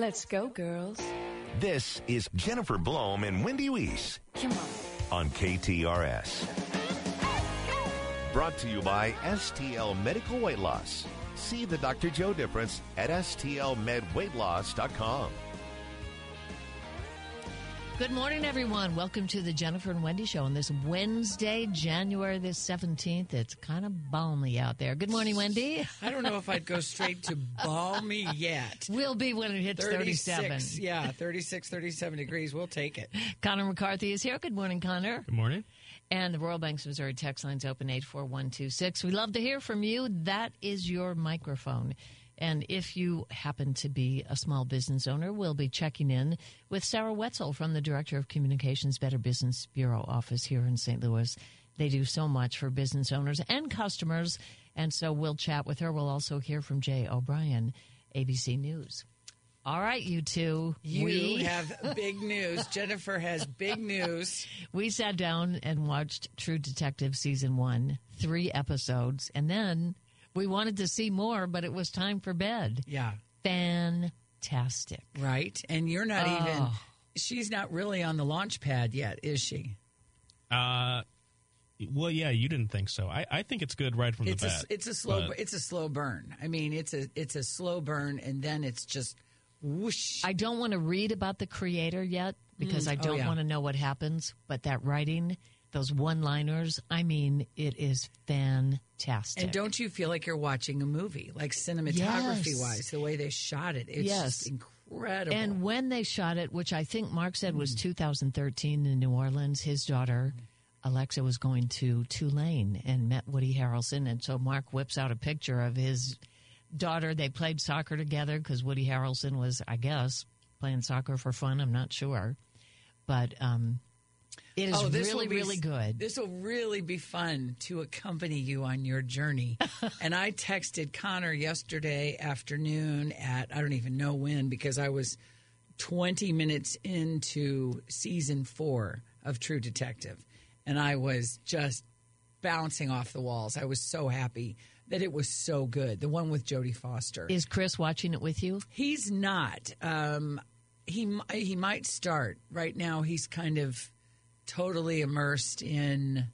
Let's go, girls. This is Jennifer Blome and Wendy Weiss Come on. on KTRS. Brought to you by STL Medical Weight Loss. See the Dr. Joe difference at STLMedWeightLoss.com. Good morning, everyone. Welcome to the Jennifer and Wendy Show on this Wednesday, January the 17th. It's kind of balmy out there. Good morning, Wendy. I don't know if I'd go straight to balmy yet. We'll be when it hits 37. 36, yeah, 36, 37 degrees. We'll take it. Connor McCarthy is here. Good morning, Connor. Good morning. And the Royal Banks of Missouri text lines open 84126. We love to hear from you. That is your microphone. And if you happen to be a small business owner, we'll be checking in with Sarah Wetzel from the Director of Communications Better Business Bureau office here in St. Louis. They do so much for business owners and customers. And so we'll chat with her. We'll also hear from Jay O'Brien, ABC News. All right, you two. You we, have big news. Jennifer has big news. we sat down and watched True Detective season one, three episodes, and then we wanted to see more, but it was time for bed. Yeah, Fantastic. right. And you're not even. Oh. She's not really on the launch pad yet, is she? Uh, well, yeah, you didn't think so. I, I think it's good right from It's the a bat. it's a slow but- it's a slow burn. I mean, it's a it's a slow burn, and then it's just whoosh. I don't want to read about the creator yet because I oh, don't yeah. want to know what happens, but that writing, those one liners, I mean, it is fantastic. And don't you feel like you're watching a movie, like cinematography Yes. wise, the way they shot it? It's Yes. just incredible. And when they shot it, which I think Mark said was 2013 in New Orleans, his daughter Alexa was going to Tulane and met Woody Harrelson, and so Mark whips out a picture of his daughter. They played soccer together because Woody Harrelson was, I guess, playing soccer for fun. I'm not sure, but um, it is Oh, this really, will be- really good. This will really be fun to accompany you on your journey. and I texted Connor yesterday afternoon at I don't even know when because I was 20 minutes into season four of True Detective, and I was just bouncing off the walls. I was so happy that it was so good. The one with Jodie Foster. Is Chris watching it with you? He's not. Um, he he might start right now. He's kind of totally immersed in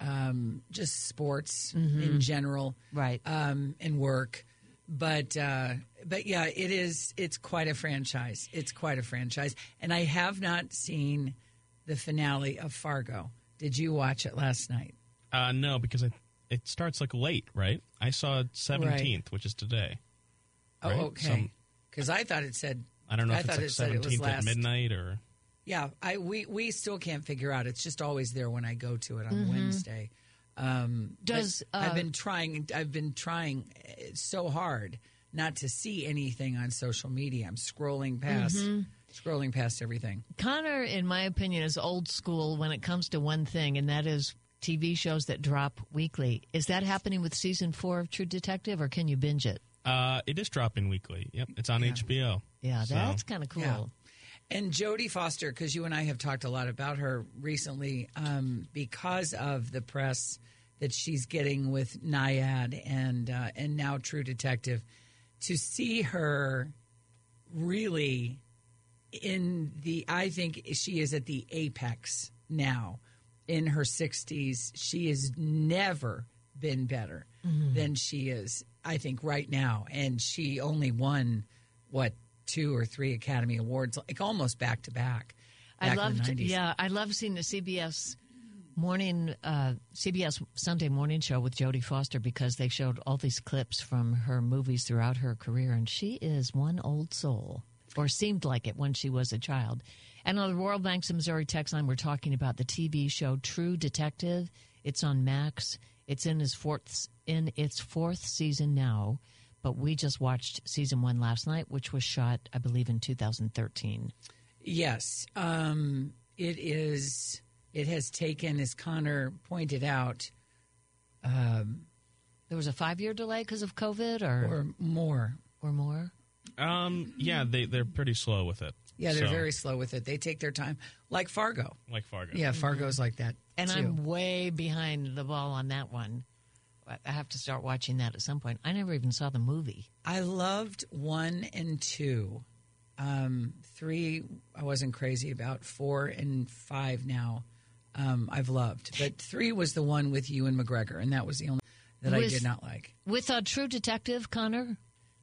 um, just sports in general, Right. Um, and work. But uh, but yeah, it is. It's quite a franchise. It's quite a franchise, and I have not seen the finale of Fargo. Did you watch it last night? Uh, no, because I, it starts like late, right? I saw seventeenth, which is today. Oh, okay. Some- Because I thought it said. I don't know I if it's thought like it said it was seventeenth at last midnight or. Yeah, I we we still can't figure out. It's just always there when I go to it on Mm-hmm. Wednesday. Um, but Does, I've uh, been trying? I've been trying uh, so hard not to see anything on social media. I'm scrolling past, Mm-hmm. scrolling past everything. Connor, in my opinion, is old school when it comes to one thing, and that is TV shows that drop weekly. Is that happening with season four of True Detective, or can you binge it? Uh, it is dropping weekly. Yep, it's on HBO. Yeah, So- that's kind of cool. Yeah. And Jodie Foster, because you and I have talked a lot about her recently, um, because of the press that she's getting with Nyad and uh, and now True Detective, to see her really in the, I think she is at the apex now in her 60s. She has never been better than she is, I think, right now. And she only won, what, two or three Academy Awards, like almost back to back. I loved, yeah, I love seeing the CBS morning, uh, CBS Sunday morning show with Jodie Foster because they showed all these clips from her movies throughout her career, and she is one old soul, or seemed like it when she was a child. And on the Royal Banks of Missouri text line, we're talking about the TV show True Detective. It's on Max. It's in its fourth in its fourth season now, but we just watched season one last night, which was shot, I believe, in 2013. Yes, um, it is. It has taken, as Connor pointed out, There was a five year delay because of COVID or, or more. or more. Um, yeah, they they're pretty slow with it. Yeah, they're So, very slow with it. They take their time, like Fargo. like Fargo. Yeah, Fargo's like that. And too. I'm way behind the ball on that one. I- have to start watching that at some point. I never even saw the movie. I loved one and two Um, three, I wasn't crazy about. Four and five now, um, I've loved. But three was the one with Ewan McGregor, and that was the only that I did not like. With a True Detective, Connor,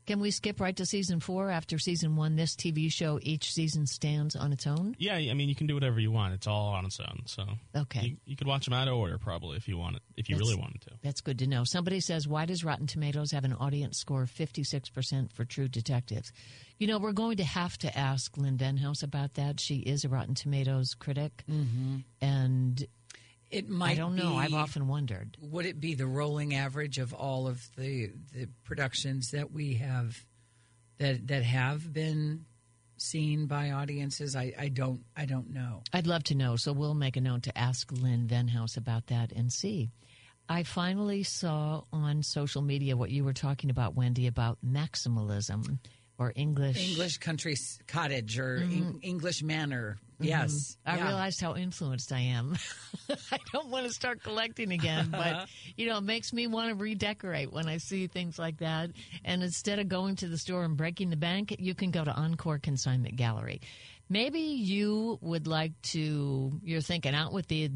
can we skip right to season four after season one? This TV show, each season stands on its own. Yeah, I mean, you can do whatever you want. It's all on its own. So Okay. you, you could watch them out of order probably if you want it, if you That's- really wanted to. That's good to know. Somebody says, why does Rotten Tomatoes have an audience score of 56% for True Detectives? You know, we're going to have to ask Lynn Venhaus about that. She is a Rotten Tomatoes critic. Mm-hmm. And It might. I don't know. be- I've often wondered. Would it be the rolling average of all of the the productions that we have that that have been seen by audiences? I, I don't I don't know. I'd love to know. So we'll make a note to ask Lynn Venhaus about that and see. I finally saw on social media what you were talking about, Wendy, about maximalism or English. English country cottage or mm-hmm. Eng- English manor. Mm-hmm. Yes, I Yeah. realized how influenced I am. I don't want to start collecting again, but uh-huh. you know, it makes me want to redecorate when I see things like that. And instead of going to the store and breaking the bank, you can go to Encore Consignment Gallery. Maybe you would like to. You're thinking out with the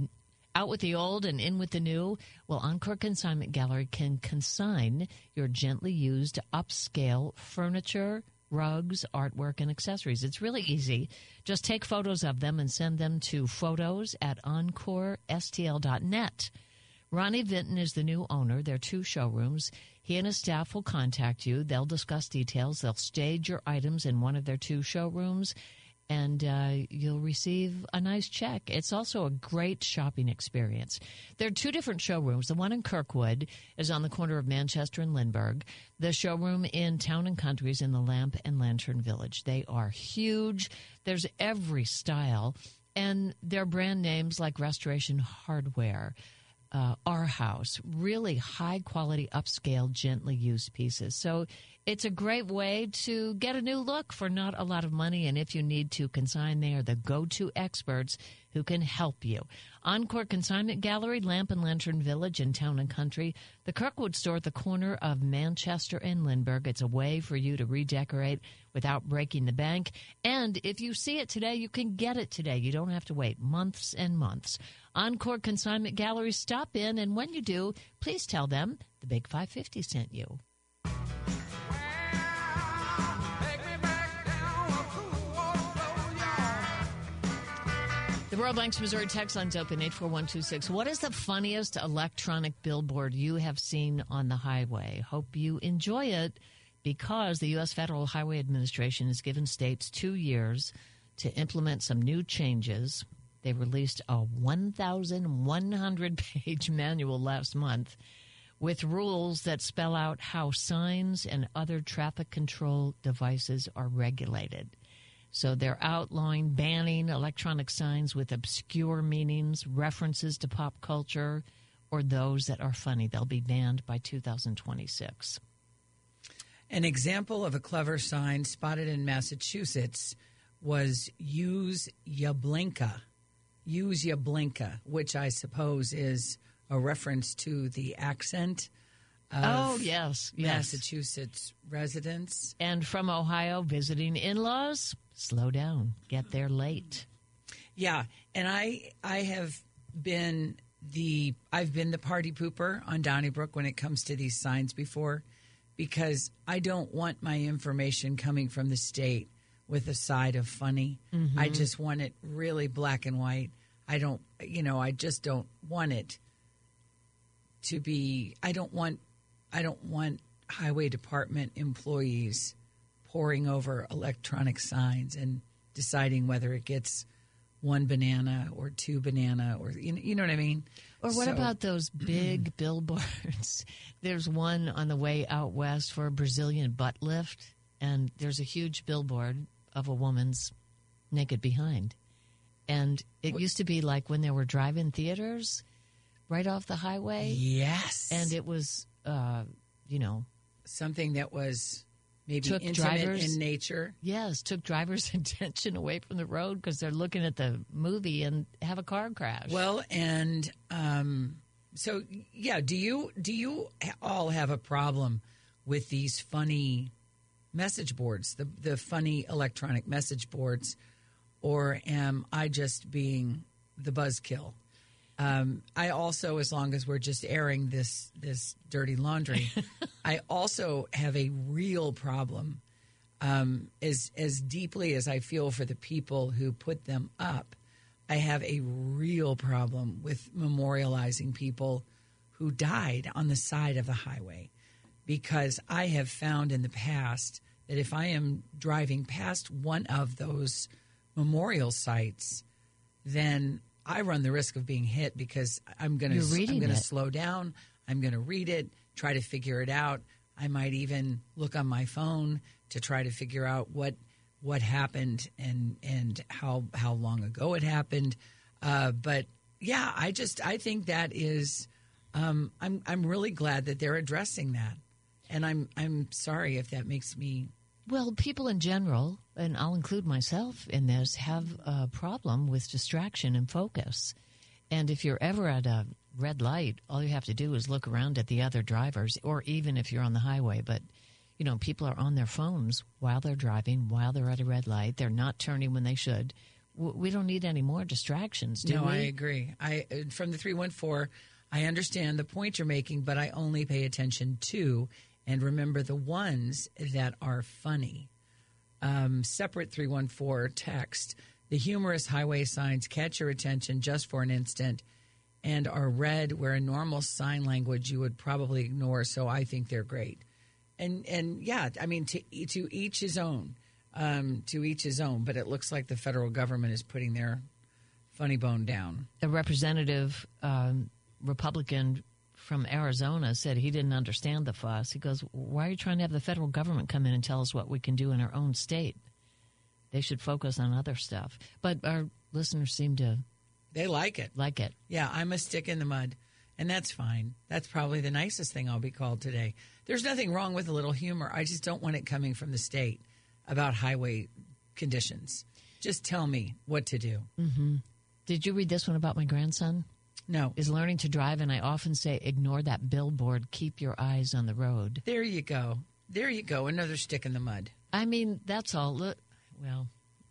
out with the old and in with the new. Well, Encore Consignment Gallery can consign your gently used upscale furniture, rugs, artwork, and accessories. It's really easy. Just take photos of them and send them to photos at encorestl.net. Ronnie Vinton is the new owner. There are two showrooms. He and his staff will contact you. They'll discuss details. They'll stage your items in one of their two showrooms, and uh, you'll receive a nice check. It's also a great shopping experience. There are two different showrooms. The one in Kirkwood is on the corner of Manchester and Lindbergh. The showroom in Town and Country is in the Lamp and Lantern Village. They are huge. There's every style, and they're brand names like Restoration Hardware uh, our house. Really high quality, upscale, gently used pieces. So it's a great way to get a new look for not a lot of money. And if you need to consign, they are the go to experts who can help you. Encore Consignment Gallery, Lamp and Lantern Village in Town and Country, the Kirkwood store at the corner of Manchester and Lindbergh. It's a way for you to redecorate without breaking the bank. And if you see it today, you can get it today. You don't have to wait months and months. Encore Consignment Gallery, stop in, and when you do, please tell them the Big 550 sent you. Royal Banks Missouri text line's open 84126. What is the funniest electronic billboard you have seen on the highway? Hope you enjoy it because the U.S. Federal Highway Administration has given states two years to implement some new changes. They released a 1,100 page manual last month with rules that spell out how signs and other traffic control devices are regulated. So they're outlawing banning electronic signs with obscure meanings, references to pop culture, or those that are funny. They'll be banned by 2026. An example of a clever sign spotted in Massachusetts was "Use Yablinka." Use Yablinka, which I suppose is a reference to the accent oh, yes, yes. Massachusetts residents. And from Ohio, visiting in laws, slow down, get there late. Yeah, and I I have been the I've been the party pooper on Donnybrook when it comes to these signs before because I don't want my information coming from the state with a side of funny. I mm-hmm. just want it really black and white. I don't you know, I just don't want it to be I don't want I don't want highway department employees poring over electronic signs and deciding whether it gets one banana or two banana or you know, what I mean? Or what So- about those big billboards? There's one on the way out west for a Brazilian butt lift, and there's a huge billboard of a woman's naked behind. And it used to be like when there were drive-in theaters right off the highway, Yes. and it was, uh, you know, something that was maybe Took intimate drivers- in nature. yes, took drivers' attention away from the road because they're looking at the movie and have a car crash. Well, and um, so yeah, do you do you all have a problem with these funny message boards, the the funny electronic message boards, or am I just being the buzzkill? Um, I also, as long as we're just airing this this dirty laundry, I also have a real problem. Um, as as deeply as I feel for the people who put them up, I have a real problem with memorializing people who died on the side of the highway, because I have found in the past that if I am driving past one of those memorial sites, then I run the risk of being hit because I'm going to I'm going to slow down. I'm going to read it, try to figure it out. I might even look on my phone to try to figure out what what happened and and how how long ago it happened. Uh, but yeah, I just I think that is um, I'm I'm really glad that they're addressing that, and I'm I'm sorry if that makes me Well, people in general, and I'll include myself in this, have a problem with distraction and focus. And if you're ever at a red light, all you have to do is look around at the other drivers, or even if you're on the highway. But, you know, people are on their phones while they're driving, while they're at a red light. They're not turning when they should. We don't need any more distractions, do no, we? I agree. I from the three one four. I understand the point you're making, but I only pay attention to and remember the ones that are funny. Um, separate three one four text. The humorous highway signs catch your attention just for an instant and are read where a normal sign language you would probably ignore. So I think they're great. And and yeah, I mean to to each his own. Um, to each his own. But it looks like the federal government is putting their funny bone down. a representative um, Republican from Arizona said he didn't understand the fuss. He goes, "Why are you trying to have the federal government come in and tell us what we can do in our own state? They should focus on other stuff." But our listeners seem to They like it. like it. Yeah, I'm a stick in the mud, and that's fine. That's probably the nicest thing I'll be called today. There's nothing wrong with a little humor. I just don't want it coming from the state about highway conditions. Just tell me what to do. Mm-hmm. Did you read this one about my grandson? No. Is learning to drive, and I often say, ignore that billboard. Keep your eyes on the road. There you go. There you go. Another stick in the mud. I mean, that's all. Look, well,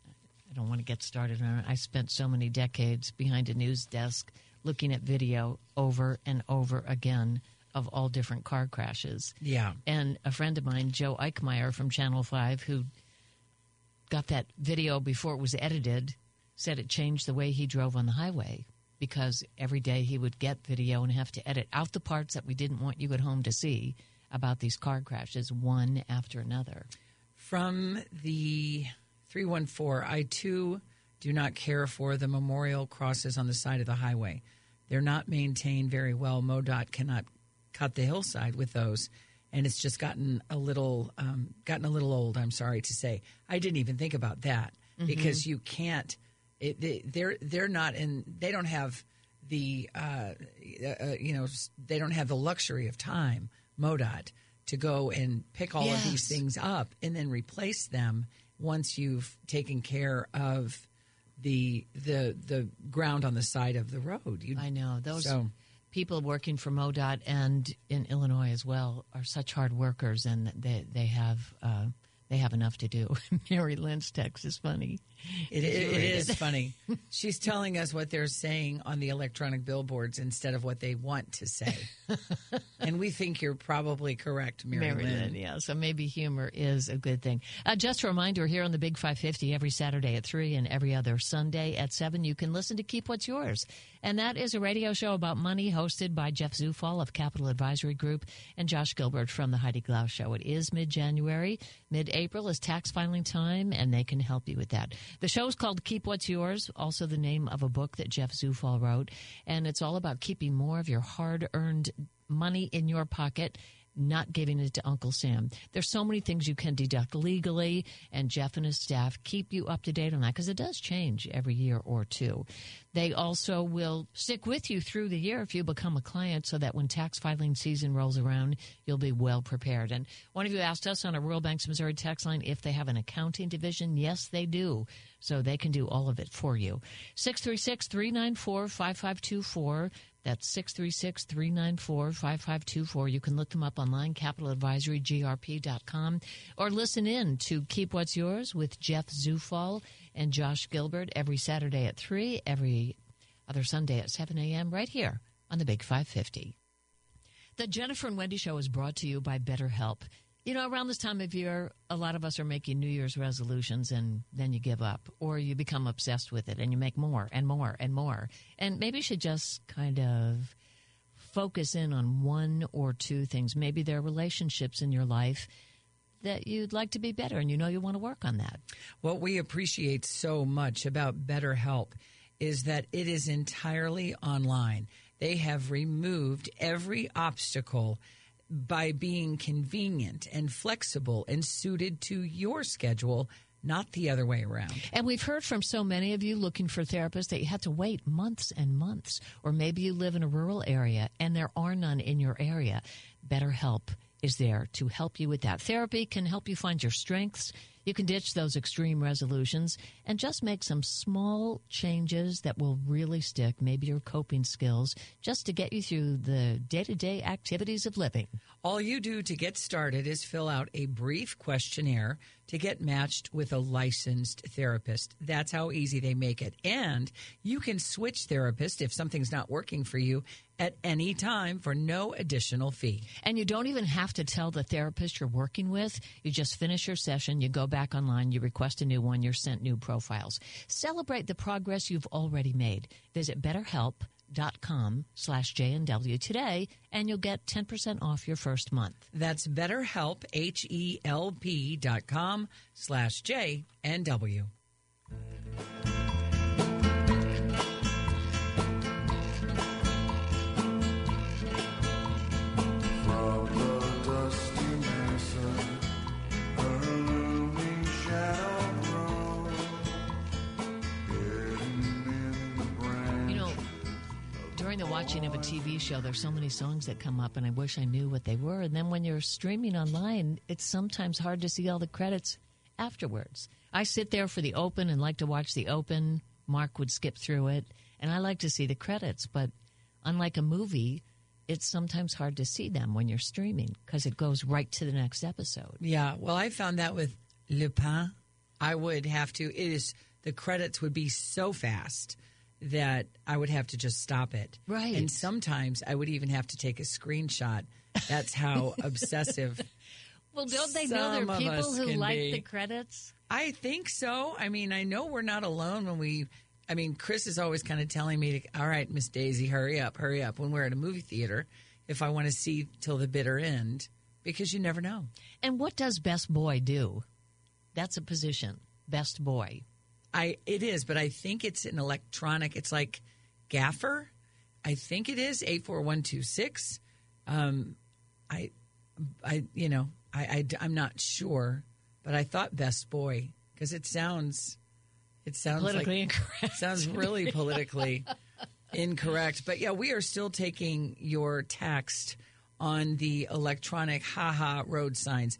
I don't want to get started on it. I spent so many decades behind a news desk looking at video over and over again of all different car crashes. Yeah. And a friend of mine, Joe Eichmeyer from Channel 5, who got that video before it was edited, said it changed the way he drove on the highway because every day he would get video and have to edit out the parts that we didn't want you at home to see about these car crashes one after another. From the 314, I too do not care for the memorial crosses on the side of the highway. They're not maintained very well. MoDOT cannot cut the hillside with those, and it's just gotten a little um, gotten a little old. I'm sorry to say. I didn't even think about that because you can't. It, they, they're they're not in. They don't have the uh, uh, you know they don't have the luxury of time. MoDOT to go and pick all of these things up and then replace them once you've taken care of the the the ground on the side of the road. You, I know those So- people working for MoDOT and in Illinois as well are such hard workers, and they they have uh, they have enough to do. Mary Lynn's text is funny. It, Did it, is funny. She's telling us what they're saying on the electronic billboards instead of what they want to say. and we think you're probably correct, Mary, Mary Lynn. Lynn, yeah. So maybe humor is a good thing. Uh, just a reminder here on the Big 550 every Saturday at 3 and every other Sunday at 7, you can listen to Keep What's Yours. And that is a radio show about money hosted by Jeff Zufall of Capital Advisory Group and Josh Gilbert from the Heidi Glaus Show. It is mid January. Mid April is tax filing time, and they can help you with that. The show is called Keep What's Yours, also the name of a book that Jeff Zufall wrote. And it's all about keeping more of your hard earned money in your pocket not giving it to Uncle Sam. There's so many things you can deduct legally, and Jeff and his staff keep you up to date on that because it does change every year or two. They also will stick with you through the year if you become a client so that when tax filing season rolls around, you'll be well prepared. And one of you asked us on a Royal Banks Missouri text line if they have an accounting division. Yes, they do. So they can do all of it for you. 636 394 5524. That's 636 394 5524. You can look them up online, capitaladvisorygrp.com, or listen in to Keep What's Yours with Jeff Zufall and Josh Gilbert every Saturday at 3, every other Sunday at 7 a.m., right here on the Big 550. The Jennifer and Wendy Show is brought to you by BetterHelp. You know, around this time of year, a lot of us are making New Year's resolutions and then you give up or you become obsessed with it and you make more and more and more. And maybe you should just kind of focus in on one or two things. Maybe there are relationships in your life that you'd like to be better and you know you want to work on that. What we appreciate so much about BetterHelp is that it is entirely online. They have removed every obstacle by being convenient and flexible and suited to your schedule, not the other way around. And we've heard from so many of you looking for therapists that you had to wait months and months. Or maybe you live in a rural area and there are none in your area. BetterHelp is there to help you with that. Therapy can help you find your strengths. You can ditch those extreme resolutions and just make some small changes that will really stick, maybe your coping skills, just to get you through the day to day activities of living. All you do to get started is fill out a brief questionnaire to get matched with a licensed therapist. That's how easy they make it. And you can switch therapist if something's not working for you at any time for no additional fee. And you don't even have to tell the therapist you're working with. You just finish your session, you go back online, you request a new one, you're sent new profiles. Celebrate the progress you've already made. Visit betterhelp.com slash JNW today and you'll get 10% off your first month. That's betterhelp, H-E-L-P dot com slash J-N-W. During the watching of a TV show, there's so many songs that come up, and I wish I knew what they were. And then when you're streaming online, it's sometimes hard to see all the credits afterwards. I sit there for the open and like to watch the open. Mark would skip through it, and I like to see the credits. But unlike a movie, it's sometimes hard to see them when you're streaming because it goes right to the next episode. Yeah, well, I found that with Lupin. I would have to, it is, the credits would be so fast that I would have to just stop it. Right. And sometimes I would even have to take a screenshot. That's how obsessive. Well, don't they know there are people who like be. the credits? I think so. I mean, I know we're not alone when we. I mean, Chris is always kind of telling me to, all right, Miss Daisy, hurry up, hurry up when we're at a movie theater if I want to see till the bitter end because you never know. And what does best boy do? That's a position, best boy. I it is, but I think it's an electronic. It's like Gaffer. I think it is eight four one two six. Um, I, I you know I, I am not sure, but I thought best boy because it sounds it sounds Politically like, incorrect. Sounds really politically incorrect. But yeah, we are still taking your text on the electronic haha road signs.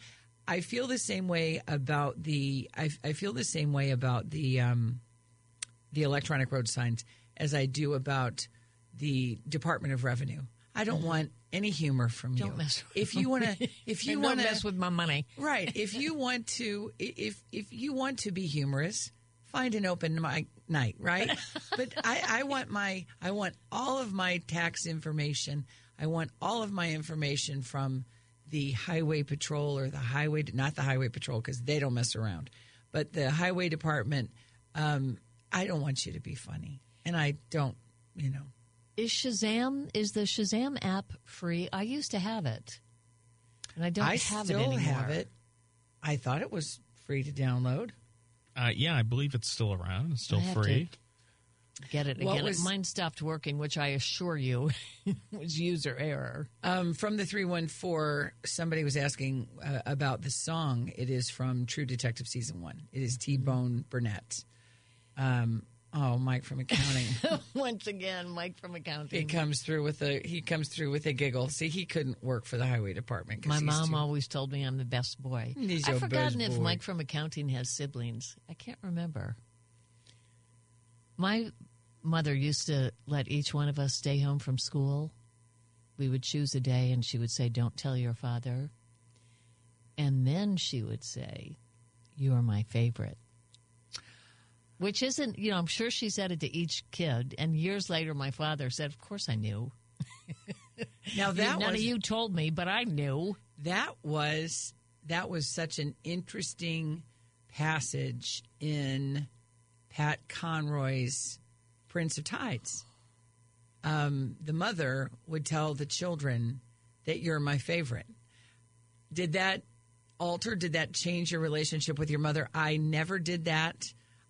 I feel the same way about the I, I feel the same way about the um, the electronic road signs as I do about the Department of Revenue. I don't want any humor from you. Mm-hmm. Don't mess with if you want to. If you want to mess with my money. right if you want to if if you want to be humorous find an open mic night right but I, I want my i want all of my tax information i want all of my information from the highway patrol or the highway not the highway patrol because they don't mess around but the highway department um, i don't want you to be funny and i don't you know Is Shazam is the Shazam app free? I used to have it, and I don't i have still it anymore. have it i thought it was free to download Uh, yeah, I believe it's still around. It's still I have to free. Get it again. was- Mine stopped working, which I assure you was user error. Um, from the 314, somebody was asking uh, about the song. It is from True Detective Season 1. It is T Bone Burnett. Um, oh, Mike from accounting. Once again, Mike from he accounting. comes through with a he comes through with a giggle. See, he couldn't work for the highway department. My he's mom too- always told me I'm the best boy. I've forgotten if boy. Mike from accounting has siblings. I can't remember. My mother used to let each one of us stay home from school. We would choose a day, and she would say, Don't tell your father. And then she would say, You are my favorite. Which isn't, you know, I'm sure she said it to each kid. And years later, my father said, Of course I knew. Now that None was of you told me, but I knew. that was that was such an interesting passage in Pat Conroy's Prince of Tides. Um, the mother would tell the children that you're my favorite. Did that alter? Did that change your relationship with your mother? I never did that.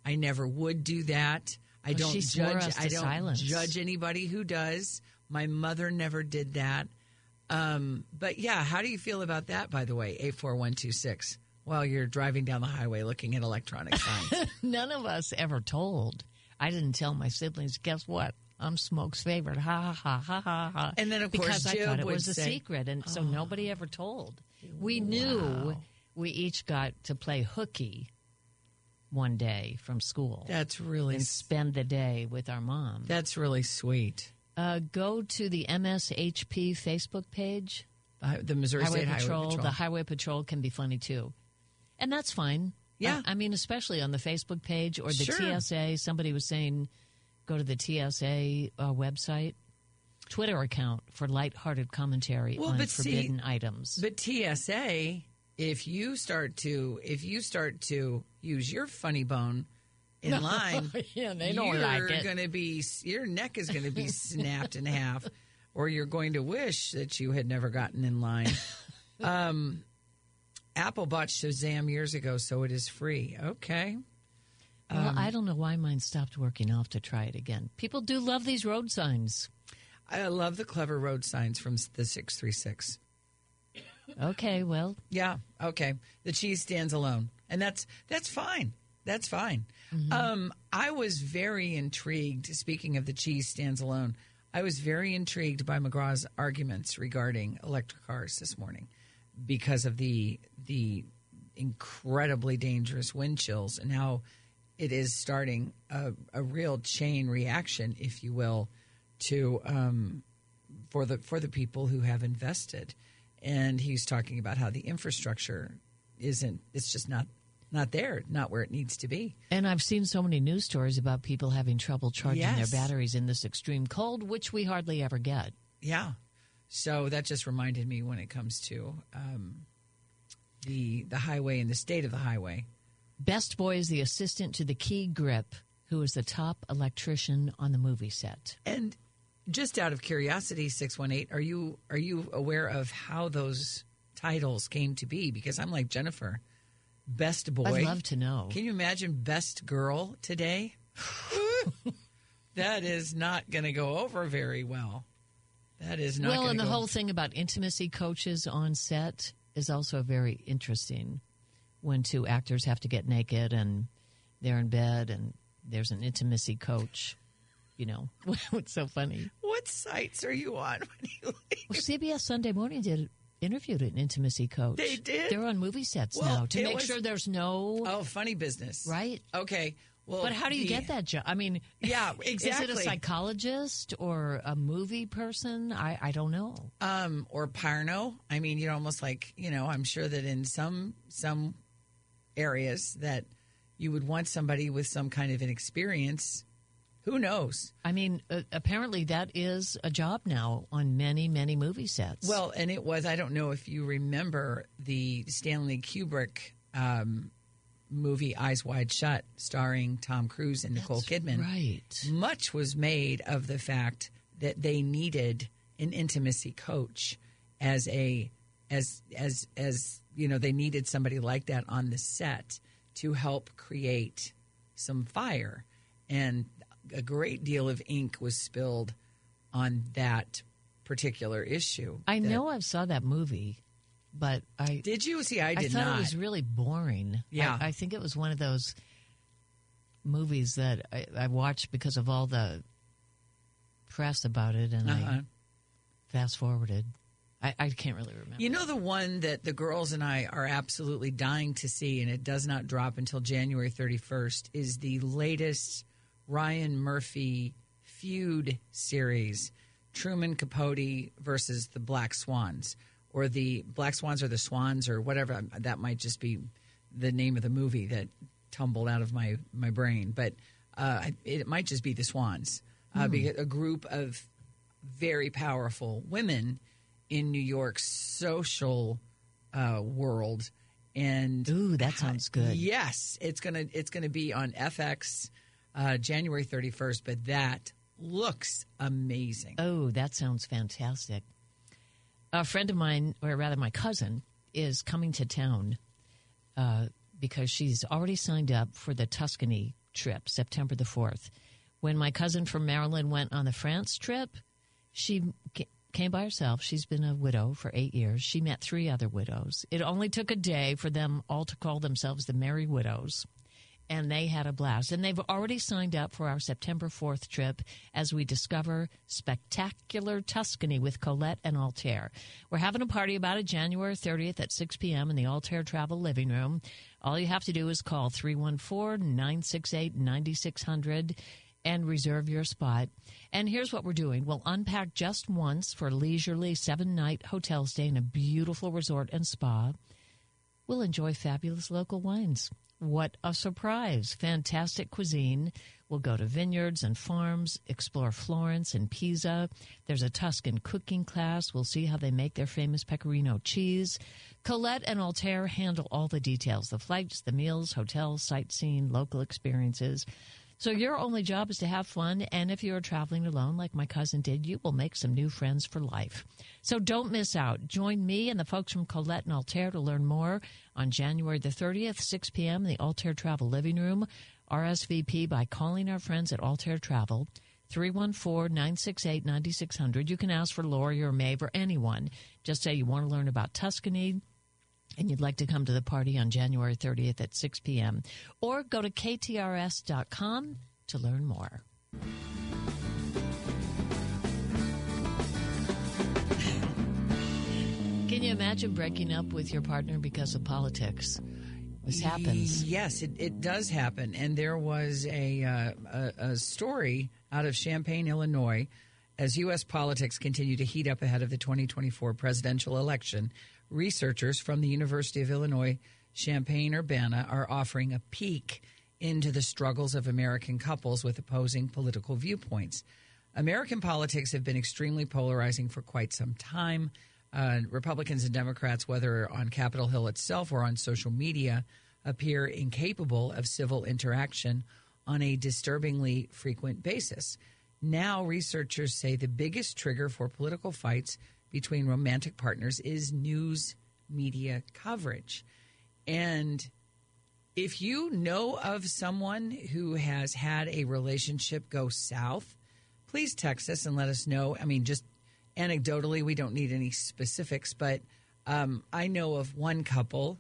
I never would do that. I Oh, don't judge. I don't silence. judge anybody who does. My mother never did that. Um, but yeah, how do you feel about that? By the way, eight four one two six. While you're driving down the highway looking at electronic signs, None of us ever told. I didn't tell my siblings, guess what? I'm Smoke's favorite. Ha ha ha ha ha. And then, of because course, I Jib thought it was a say- Oh. secret, and so nobody ever told. We knew we each got to play hooky one day from school that's really and spend the day with our mom. that's really sweet. Uh, go to the MSHP Facebook page. Uh, the Missouri Highway State Patrol, Highway Patrol. The Highway Patrol can be funny too, and that's fine. Yeah. I, I mean, especially on the Facebook page or the Sure. TSA. Somebody was saying, go to the TSA uh, website, Twitter account for lighthearted commentary Well, on but see- forbidden items. But TSA, if you start to if you start to use your funny bone in line, Yeah, they don't you're like it. going to be your neck is going to be snapped in half, or you're going to wish that you had never gotten in line. Um, Apple bought Shazam years ago, so it is free. Okay. well, um, I don't know why mine stopped working. I'll have to try it again. People do love these road signs. I love the clever road signs from the 636. Okay, well, Yeah. Okay. The cheese stands alone, and that's that's fine. That's fine. Um, I was very intrigued. Speaking of the cheese stands alone, I was very intrigued by McGraw's arguments regarding electric cars this morning because of the the incredibly dangerous wind chills and how it is starting a, a real chain reaction, if you will, to um, for the for the people who have invested. And he's talking about how the infrastructure isn't it's just not not there, not where it needs to be. and I've seen so many news stories about people having trouble charging Yes. their batteries in this extreme cold, which we hardly ever get. Yeah. So that just reminded me when it comes to um, the the highway and the state of the highway. Best Boy is the assistant to the key grip, who is the top electrician on the movie set. And just out of curiosity, six one eight, are you are you aware of how those titles came to be? Because I'm like Jennifer, best boy. I'd love to know. Can you imagine best girl today? that is not going to go over very well. That is not. well, and the go- whole thing about intimacy coaches on set is also very interesting. When two actors have to get naked and they're in bed, and there's an intimacy coach. You know, what's so funny? What sites are you on when you leave? Well, CBS Sunday Morning did interviewed an intimacy coach. They did? They're on movie sets Well, now to make was- sure there's no. Oh, funny business, Right. Okay. Well, but how do you the- get that job? I mean, Yeah, exactly. Is it a psychologist or a movie person? I, I don't know. um, or Parno. I mean, you're almost like you know. I'm sure that in some some areas that you would want somebody with some kind of an experience. Who knows? I mean, uh, apparently that is a job now on many, many movie sets. Well, and it was. I don't know if you remember the Stanley Kubrick um, movie Eyes Wide Shut, starring Tom Cruise and Nicole Kidman. right. much was made of the fact that they needed an intimacy coach as a as as as you know they needed somebody like that on the set to help create some fire and a great deal of ink was spilled on that particular issue I that- know I've saw that movie, but I did you see i I thought not it was really boring. Yeah. I, I think it was one of those movies that I, I watched because of all the press about it, and Uh-huh. I fast forwarded. I, I can't really remember. You know the one that the girls and I are absolutely dying to see, and it does not drop until January 31st, is the latest Ryan Murphy feud series, Truman Capote versus the Black Swans, or the Black Swans or the Swans, or whatever. That might just be the name of the movie that tumbled out of my my brain, but uh, it might just be the Swans, uh, because a group of very powerful women in New York's social uh, world. And Ooh, that sounds good. Yes, it's gonna it's gonna be on FX uh, January thirty first. But that looks amazing. Oh, that sounds fantastic. A friend of mine, or rather my cousin, is coming to town uh, because she's already signed up for the Tuscany trip, September the 4th. When my cousin from Maryland went on the France trip, she came by herself. She's been a widow for eight years. She met three other widows. It only took a day for them all to call themselves the Merry Widows and they had a blast. And they've already signed up for our September 4th trip as we discover spectacular Tuscany with Collette and Altair. We're having a party about it January 30th at 6 p.m. in the Altair Travel Living Room. All you have to do is call 314 968 9600 and reserve your spot. And here's what we're doing we'll unpack just once for leisurely seven night hotel stay in a beautiful resort and spa. We'll enjoy fabulous local wines. What a surprise! Fantastic cuisine. We'll go to vineyards and farms, explore Florence and Pisa. There's a Tuscan cooking class. We'll see how they make their famous pecorino cheese. Collette and Altair handle all the details the flights, the meals, hotels, sightseeing, local experiences. So your only job is to have fun, and if you're traveling alone like my cousin did, you will make some new friends for life. So don't miss out. Join me and the folks from Collette and Altair to learn more on January the 30th, 6 p.m. the Altair Travel Living Room. RSVP by calling our friends at Altair Travel. 314-968-9600. You can ask for Lori or Maeve or anyone. Just say you want to learn about Tuscany, and you'd like to come to the party on January 30th at 6 p.m. Or go to ktrs.com to learn more. Can you imagine breaking up with your partner because of politics? This happens. Yes, it, it does happen. And there was a, uh, a, a story out of Champaign, Illinois, as U.S. politics continue to heat up ahead of the 2024 presidential election. Researchers from the University of Illinois Champaign Urbana are offering a peek into the struggles of American couples with opposing political viewpoints. American politics have been extremely polarizing for quite some time. Uh, Republicans and Democrats, whether on Capitol Hill itself or on social media, appear incapable of civil interaction on a disturbingly frequent basis. Now, researchers say the biggest trigger for political fights between romantic partners is news media coverage. And if you know of someone who has had a relationship go south, please text us and let us know. I mean, just anecdotally, we don't need any specifics, but um, I know of one couple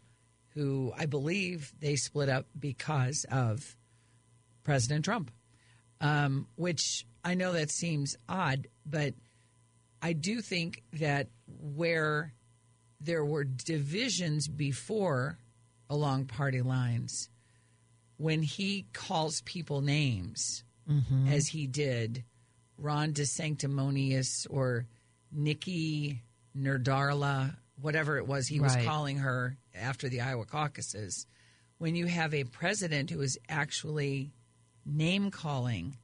who I believe they split up because of President Trump, um, which I know that seems odd, but I do think that where there were divisions before along party lines, when he calls people names, as he did, Ron DeSanctimonious or Nikki Nerdarla, whatever it was he was calling her after the Iowa caucuses, when you have a president who is actually name calling,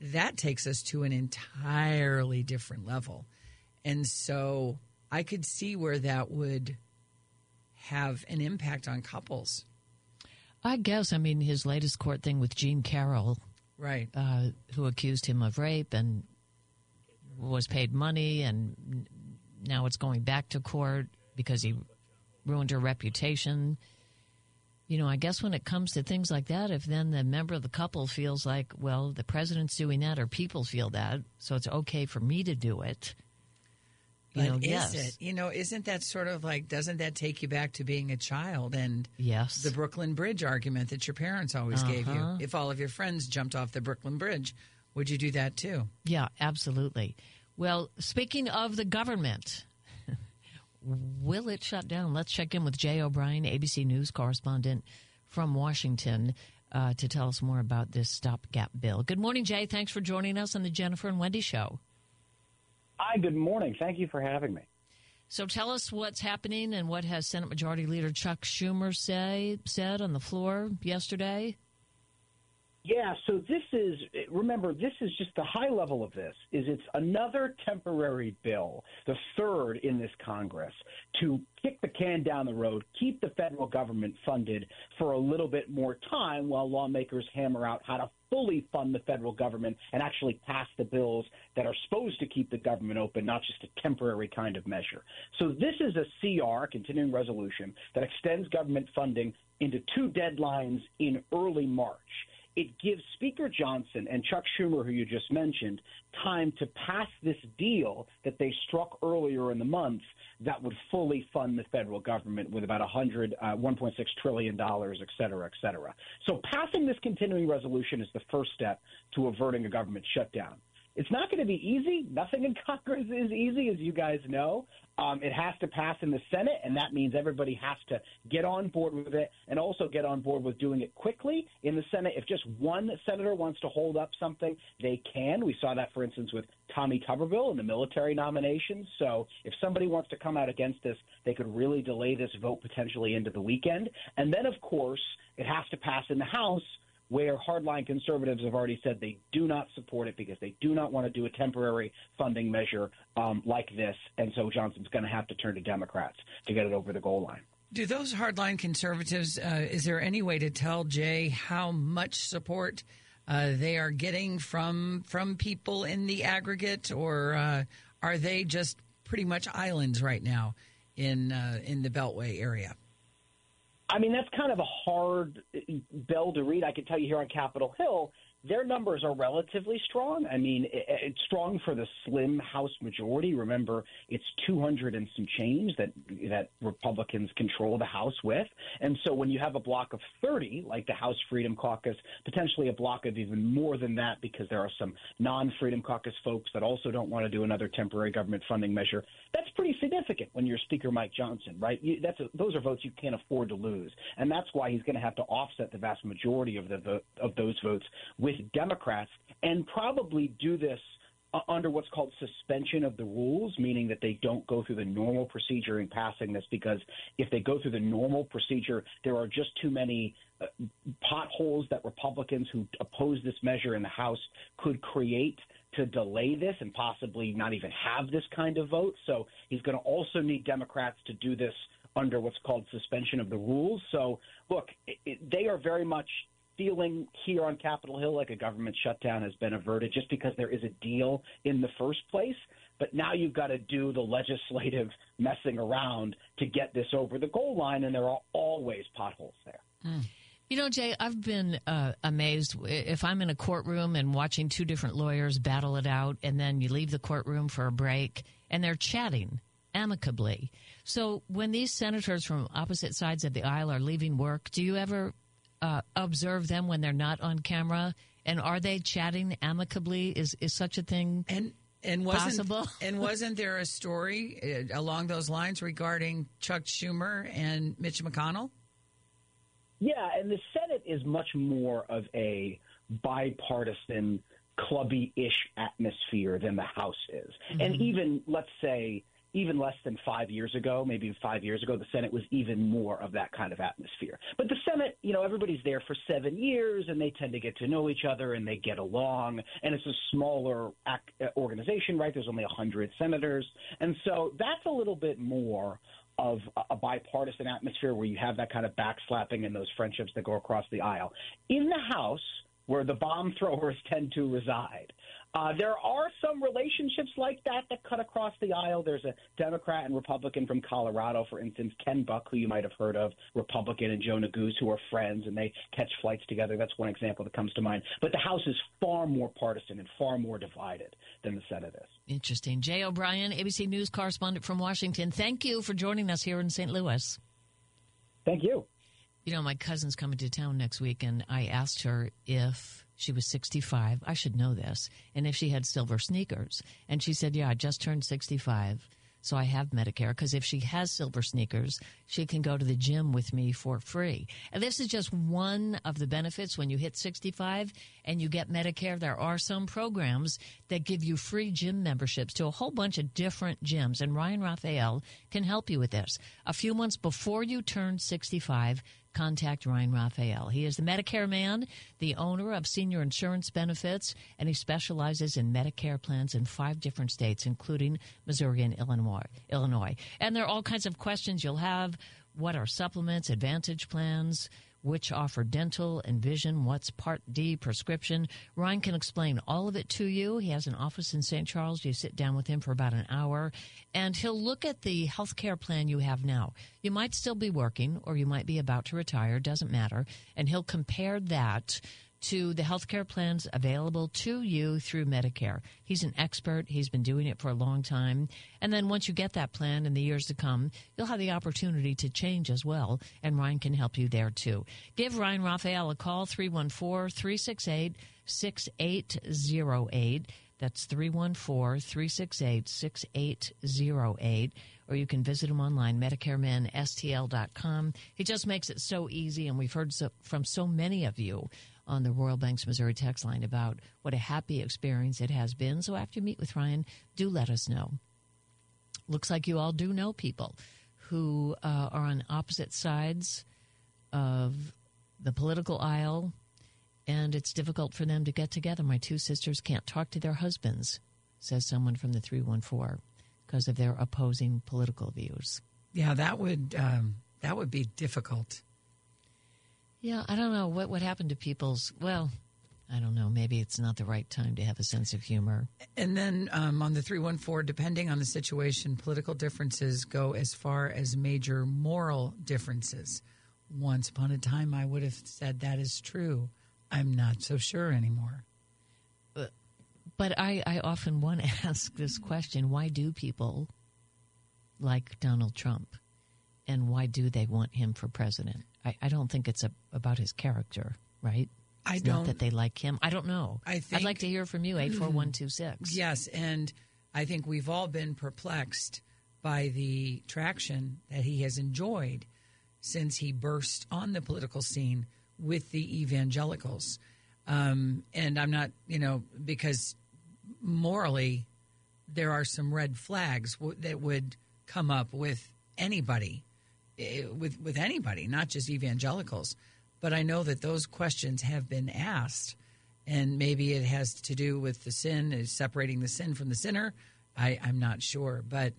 that takes us to an entirely different level. And so I could see where that would have an impact on couples. I guess, I mean, his latest court thing with Jean Carroll, Right. uh, who accused him of rape and was paid money, and now it's going back to court because he ruined her reputation. You know, I guess when it comes to things like that, if then the member of the couple feels like, well, the president's doing that, or people feel that, so it's okay for me to do it. You But know, is yes, it? You know, isn't that sort of like, doesn't that take you back to being a child and yes, the Brooklyn Bridge argument that your parents always gave you? Uh-huh. If all of your friends jumped off the Brooklyn Bridge, would you do that too? Yeah, absolutely. Well, speaking of the government, will it shut down? Let's check in with Jay O'Brien, ABC News correspondent from Washington. uh, to tell us more about this stopgap bill. Good morning, Jay. Thanks for joining us on the Jennifer and Wendy Show. Hi, good morning. Thank you for having me. So tell us what's happening and what has Senate Majority Leader Chuck Schumer say said on the floor yesterday. Yeah, so this is remember this is just the high level of this is it's another temporary bill, the third in this Congress to kick the can down the road, keep the federal government funded for a little bit more time while lawmakers hammer out how to fully fund the federal government and actually pass the bills that are supposed to keep the government open, not just a temporary kind of measure. So this is a CR, continuing resolution, that extends government funding into two deadlines in early March it gives Speaker Johnson and Chuck Schumer, who you just mentioned, time to pass this deal that they struck earlier in the month that would fully fund the federal government with about 100, uh, 1.6 trillion dollars, et cetera, et cetera. So passing this continuing resolution is the first step to averting a government shutdown. It's not going to be easy. Nothing in Congress is easy, as you guys know. Um, it has to pass in the Senate, and that means everybody has to get on board with it and also get on board with doing it quickly. In the Senate, if just one senator wants to hold up something, they can. We saw that, for instance, with Tommy Tuberville and the military nominations. So if somebody wants to come out against this, they could really delay this vote potentially into the weekend. And then, of course, it has to pass in the House where hardline conservatives have already said they do not support it because they do not want to do a temporary funding measure um, like this. And so Johnson's going to have to turn to Democrats to get it over the goal line. Do those hardline conservatives, uh, is there any way to tell, Jay, how much support uh, they are getting from from people in the aggregate, or uh, are they just pretty much islands right now in uh, in the Beltway area? I mean, that's kind of a hard uh, bell to read. I can tell you here on Capitol Hill, their numbers are relatively strong. I mean, it's strong for the slim House majority. Remember, it's 200 and some change that that Republicans control the House with, and so when you have a block of 30, like the House Freedom Caucus, potentially a block of even more than that, because there are some non-Freedom Caucus folks that also don't want to do another temporary government funding measure. That's pretty significant when you're Speaker Mike Johnson, right? You, that's a, those are votes you can't afford to lose, and that's why he's going to have to offset the vast majority of the of those votes with with Democrats and probably do this uh, under what's called suspension of the rules, meaning that they don't go through the normal procedure in passing this because if they go through the normal procedure, there are just too many uh, potholes that Republicans who oppose this measure in the House could create to delay this and possibly not even have this kind of vote. So he's going to also need Democrats to do this under what's called suspension of the rules. So, look, it, it, they are very much feeling here on Capitol Hill like a government shutdown has been averted just because there is a deal in the first place. But now you've got to do the legislative messing around to get this over the goal line, and there are always potholes there. Mm. You know, Jay, I've been uh, amazed if I'm in a courtroom and watching two different lawyers battle it out, and then you leave the courtroom for a break and they're chatting amicably. So when these senators from opposite sides of the aisle are leaving work, do you ever uh, observe them when they're not on camera? And are they chatting amicably? Is is such a thing and and wasn't possible? and wasn't there a story uh, along those lines regarding Chuck Schumer and Mitch McConnell? Yeah, and the Senate is much more of a bipartisan, clubby-ish atmosphere than the House is, mm-hmm. and even let's say even less than five years ago, maybe five years ago, the Senate was even more of that kind of atmosphere. But the Senate, you know, everybody's there for seven years and they tend to get to know each other and they get along. And it's a smaller ac- uh, organization, right? There's only 100 senators. And so that's a little bit more of a bipartisan atmosphere where you have that kind of backslapping and those friendships that go across the aisle. In the House, where the bomb throwers tend to reside. Uh, there are some relationships like that that cut across the aisle. There's a Democrat and Republican from Colorado, for instance, Ken Buck, who you might have heard of, Republican, and Joe Neguse, who are friends and they catch flights together. That's one example that comes to mind. But the House is far more partisan and far more divided than the Senate is. Interesting. Jay O'Brien, ABC News correspondent from Washington. Thank you for joining us here in St. Louis. Thank you. You know, my cousin's coming to town next week, and I asked her if she was 65. I should know this. And if she had silver sneakers. And she said, Yeah, I just turned 65. So I have Medicare because if she has silver sneakers, she can go to the gym with me for free. And this is just one of the benefits when you hit 65 and you get Medicare. There are some programs that give you free gym memberships to a whole bunch of different gyms. And Ryan Raphael can help you with this. A few months before you turn 65, contact Ryan Raphael. He is the Medicare man, the owner of senior insurance benefits, and he specializes in Medicare plans in five different states, including Missouri and Illinois. Illinois. And there are all kinds of questions you'll have. What are supplements, advantage plans? Which offer dental and vision, what's Part D prescription. Ryan can explain all of it to you. He has an office in St. Charles. You sit down with him for about an hour, and he'll look at the health care plan you have now. You might still be working, or you might be about to retire, doesn't matter. And he'll compare that to the healthcare plans available to you through Medicare. He's an expert. He's been doing it for a long time. And then once you get that plan in the years to come, you'll have the opportunity to change as well. And Ryan can help you there too. Give Ryan Raphael a call, 314 368 6808. That's 314 368 6808. Or you can visit him online, MedicareMenSTL.com. He just makes it so easy, and we've heard so, from so many of you on the Royal Banks Missouri text line about what a happy experience it has been. So after you meet with Ryan, do let us know. Looks like you all do know people who uh, are on opposite sides of the political aisle, and it's difficult for them to get together. My two sisters can't talk to their husbands, says someone from the 314, because of their opposing political views. Yeah, that would um, that would be difficult. Yeah, I don't know what what happened to people's. Well, I don't know. Maybe it's not the right time to have a sense of humor. And then um, on the 314, depending on the situation, political differences go as far as major moral differences. Once upon a time, I would have said that is true. I'm not so sure anymore. But I, I often want to ask this question why do people like Donald Trump? And why do they want him for president? I, I don't think it's a, about his character, right? I It's don't. Not that they like him. I don't know. I I'd like to hear from you, 84126. Yes, and I think we've all been perplexed by the traction that he has enjoyed since he burst on the political scene with the evangelicals. Um, and I'm not, you know, because morally, there are some red flags w- that would come up with anybody, with with anybody, not just evangelicals. But I know that those questions have been asked, and maybe it has to do with the sin, is separating the sin from the sinner. I, I'm not sure, but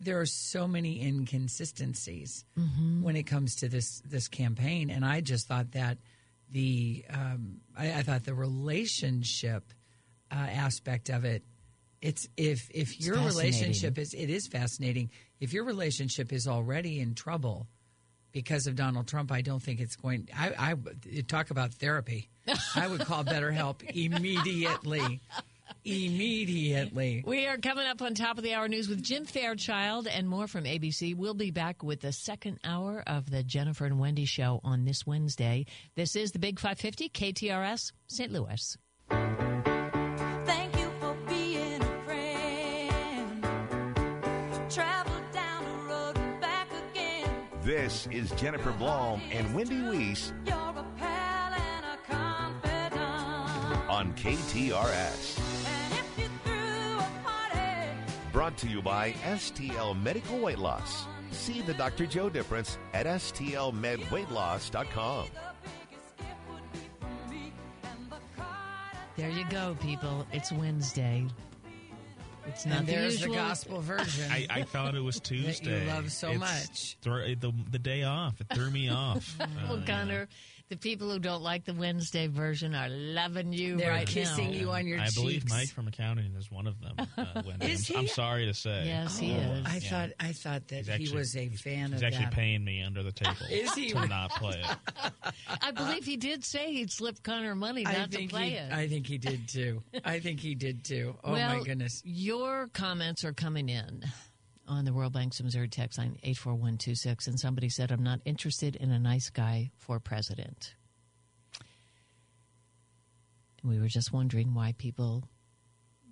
there are so many inconsistencies when it comes to this this campaign, and I just thought that the um, I, I thought the relationship uh, aspect of it. It's if if your fascinating. relationship is it is fascinating. If your relationship is already in trouble because of Donald Trump, I don't think it's going. I, I talk about therapy. I would call BetterHelp immediately, immediately. We are coming up on top of the hour news with Jim Fairchild and more from ABC. We'll be back with the second hour of the Jennifer and Wendy show on this Wednesday. This is the Big 550 KTRS St. Louis. This is Jennifer Blome and Wendy Wiese You're a pal and a confidant. on KTRS. And if you threw a party, Brought to you by STL Medical Weight Loss. See the Dr. Joe difference at STLMedWeightLoss.com. the biggest gift would be from me. And the card There you go, people. It's Wednesday. It's not And the there's the gospel version. I, I thought it was Tuesday. I love so It's much. thro- the, the day off. It threw me off. Well, Uh, Gunner, the people who don't like the Wednesday version are loving you They're right kissing now. you on your I cheeks. believe Mike from accounting is one of them. Uh, Is I'm, I'm sorry to say. Yes, he Uh, is. I thought I thought that he's he was a fan He's of actually that. paying me under the table Is he? to not play it. I believe he did say he'd slip Connor money I not to play he, it. I think he did too. I think he did too. Oh well, my goodness. Your comments are coming in on the Royal Banks Missouri text line 84126, and somebody said, I'm not interested in a nice guy for president. And we were just wondering why people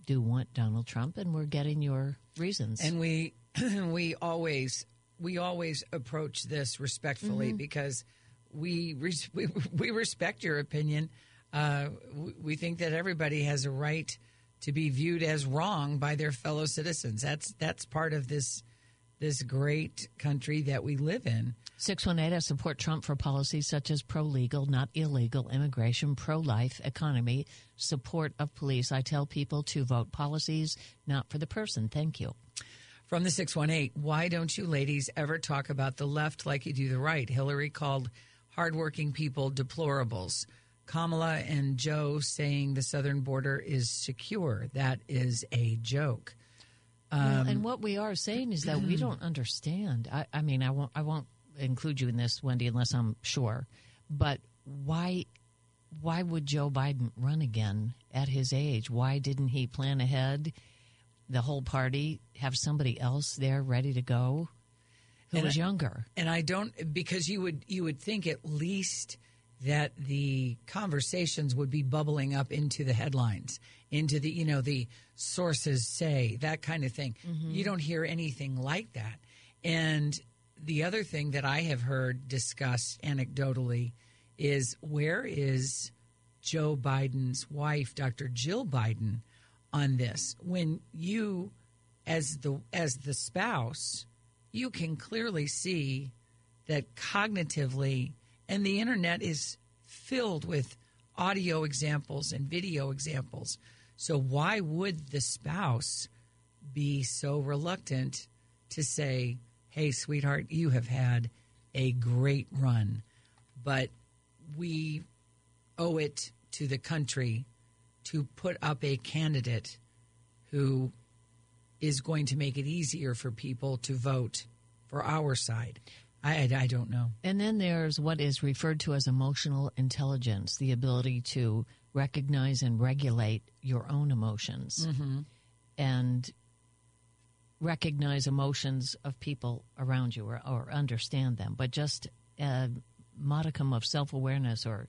do want Donald Trump, and we're getting your reasons. And we we always we always approach this respectfully Mm-hmm. because we, res- we we respect your opinion. Uh, we- we think that everybody has a right to be viewed as wrong by their fellow citizens. That's that's part of this this great country that we live in. 618, I support Trump for policies such as pro legal, not illegal immigration, pro life economy, support of police. I tell people to vote policies, not for the person. Thank you. From the 618, why don't you ladies ever talk about the left like you do the right? Hillary called hardworking people deplorables. Kamala and Joe saying the southern border is secure. That is a joke. well, and um, what we are saying is that we don't understand. I, I mean, I won't, I won't include you in this, Wendy, unless I'm sure. But why, why would Joe Biden run again at his age? Why didn't he plan ahead? The whole party have somebody else there ready to go, who And was I- younger. And I don't because you would you would think at least that the conversations would be bubbling up into the headlines, into the you know the sources say that kind of thing. Mm-hmm. You don't hear anything like that. And the other thing that I have heard discussed anecdotally is where is Joe Biden's wife, Dr. Jill Biden, on this? When you, as the as the spouse, you can clearly see that cognitively, and the internet is filled with audio examples and video examples. So why would the spouse be so reluctant to say, "Hey, sweetheart, you have had a great run, but we owe it to the country to put up a candidate who is going to make it easier for people to vote for our side. I, I, I don't know. And then there's what is referred to as emotional intelligence, the ability to recognize and regulate your own emotions mm-hmm. and recognize emotions of people around you or, or understand them. But just a modicum of self awareness or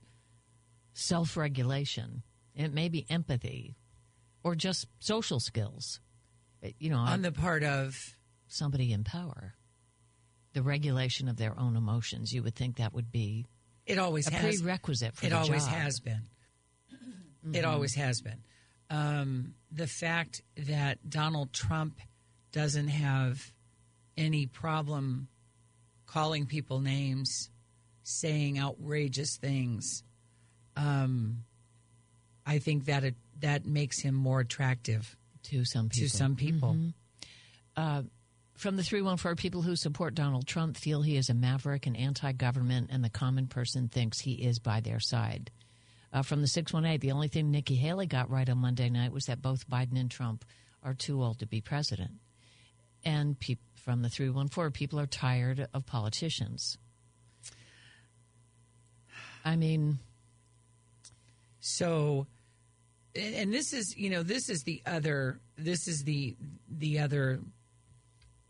self regulation, it may be empathy or just social skills. You know, On the part of, somebody in power. The regulation of their own emotions. You would think that would be it always a has. prerequisite for it the always job. Mm-hmm. has been. It always has been. Um, the fact that Donald Trump doesn't have any problem calling people names, saying outrageous things, um, I think that it, that makes him more attractive to some people. to some people. From the 314, people who support Donald Trump feel he is a maverick and anti government, and the common person thinks he is by their side. Uh, from the 618, the only thing Nikki Haley got right on Monday night was that both Biden and Trump are too old to be president. And peop from the 314, people are tired of politicians. I mean, So, and this is you know this is the other this is the the other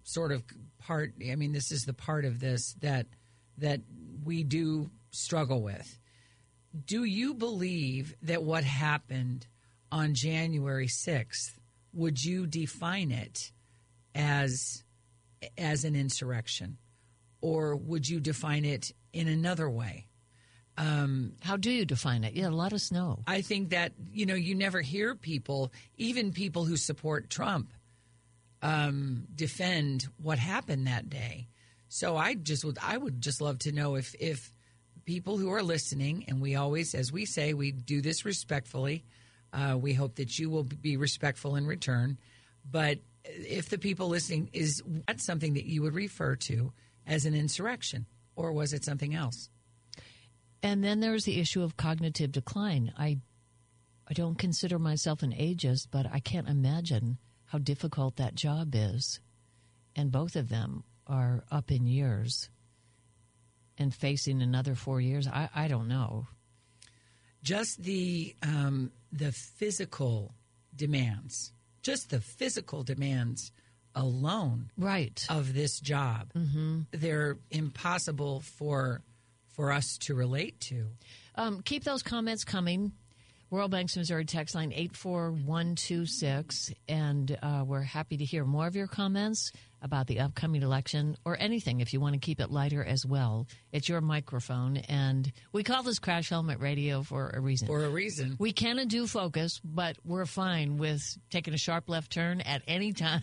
sort of part. I mean, this is the part of this that that we do struggle with. Do you believe that what happened on January sixth? Would you define it as as an insurrection, or would you define it in another way? Um, how do you define it? Yeah, let us know. I think that you know you never hear people, even people who support Trump, um, defend what happened that day. So I just would I would just love to know if if people who are listening, and we always, as we say, we do this respectfully. Uh, we hope that you will be respectful in return. But if the people listening is that something that you would refer to as an insurrection, or was it something else? And then there's the issue of cognitive decline. I I don't consider myself an ageist, but I can't imagine how difficult that job is. And both of them are up in years and facing another four years. I, I don't know. just the um, the physical demands, just the physical demands alone Right. of this job, mm-hmm. they're impossible for for us to relate to. Um, keep those comments coming. Royal Banks, Missouri text line 84126. And uh, we're happy to hear more of your comments about the upcoming election or anything if you want to keep it lighter as well. It's your microphone. And we call this Crash Helmet Radio for a reason. For a reason. we can and do focus, but we're fine with taking a sharp left turn at any time.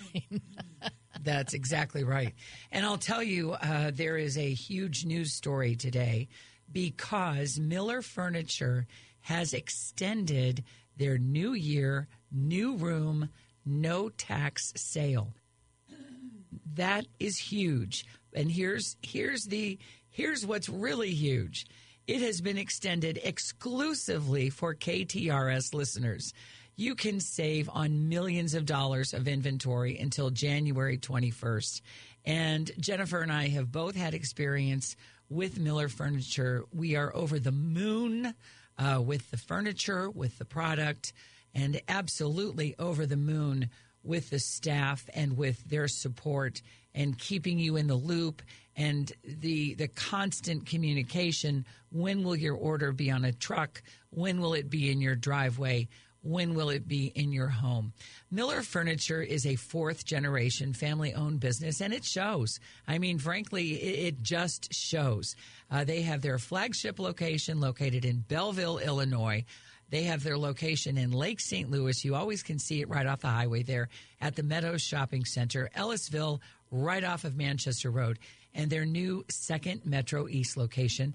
That's exactly right. And I'll tell you, uh, there is a huge news story today because Mueller Furniture has extended their new year, new room, no tax sale. That is huge. And here's here's the here's what's really huge. It has been extended exclusively for KTRS listeners. You can save on millions of dollars of inventory until January 21st. And Jennifer and I have both had experience with Mueller Furniture. We are over the moon uh, with the furniture, with the product, and absolutely over the moon with the staff and with their support and keeping you in the loop and the the constant communication. When will your order be on a truck? When will it be in your driveway when will it be in your home mueller furniture is a fourth generation family owned business and it shows i mean frankly it, just shows uh, they have their flagship location located in belleville illinois they have their location in Lake St. Louis. You always can see it right off the highway there at the Meadows Shopping Center, Ellisville, right off of Manchester Road, and their new second Metro East location.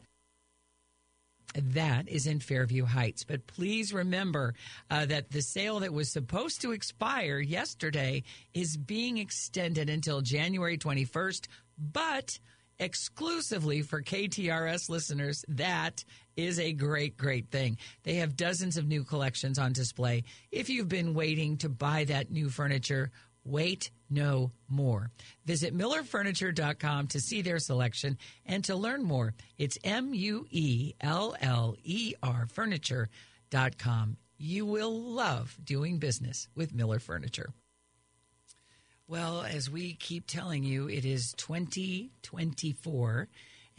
That is in Fairview Heights. But please remember uh, that the sale that was supposed to expire yesterday is being extended until January 21st, but exclusively for KTRS listeners. That is a great, great thing. They have dozens of new collections on display. If you've been waiting to buy that new furniture, wait no more. Visit muellerfurniture.com to see their selection and to learn more. It's M U E L L E R furniture.com. You will love doing business with Mueller Furniture. Well, as we keep telling you, it is 2024.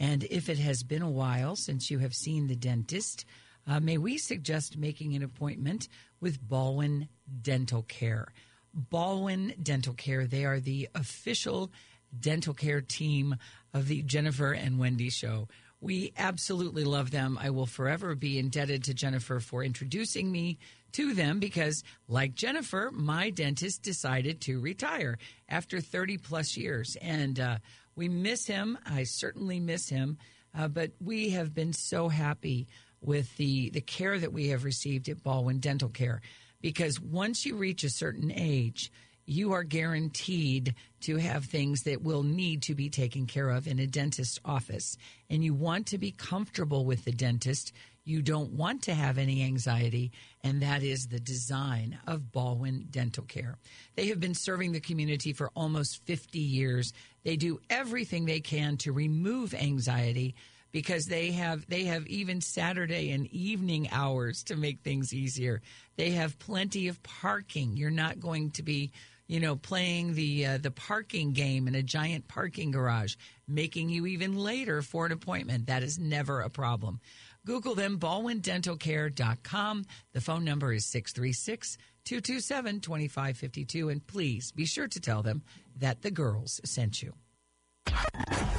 And if it has been a while since you have seen the dentist, uh, may we suggest making an appointment with Baldwin Dental Care? Baldwin Dental Care, they are the official dental care team of the Jennifer and Wendy show. We absolutely love them. I will forever be indebted to Jennifer for introducing me to them because, like Jennifer, my dentist decided to retire after 30 plus years. And uh, we miss him. I certainly miss him. Uh, but we have been so happy with the, the care that we have received at Baldwin Dental Care because once you reach a certain age, you are guaranteed to have things that will need to be taken care of in a dentist's office. And you want to be comfortable with the dentist. You don't want to have any anxiety, and that is the design of Baldwin Dental Care. They have been serving the community for almost 50 years. They do everything they can to remove anxiety because they have they have even Saturday and evening hours to make things easier. They have plenty of parking. You're not going to be you know, playing the uh, the parking game in a giant parking garage, making you even later for an appointment. That is never a problem. Google them, baldwindentalcare.com. The phone number is 636 227 2552. And please be sure to tell them that the girls sent you.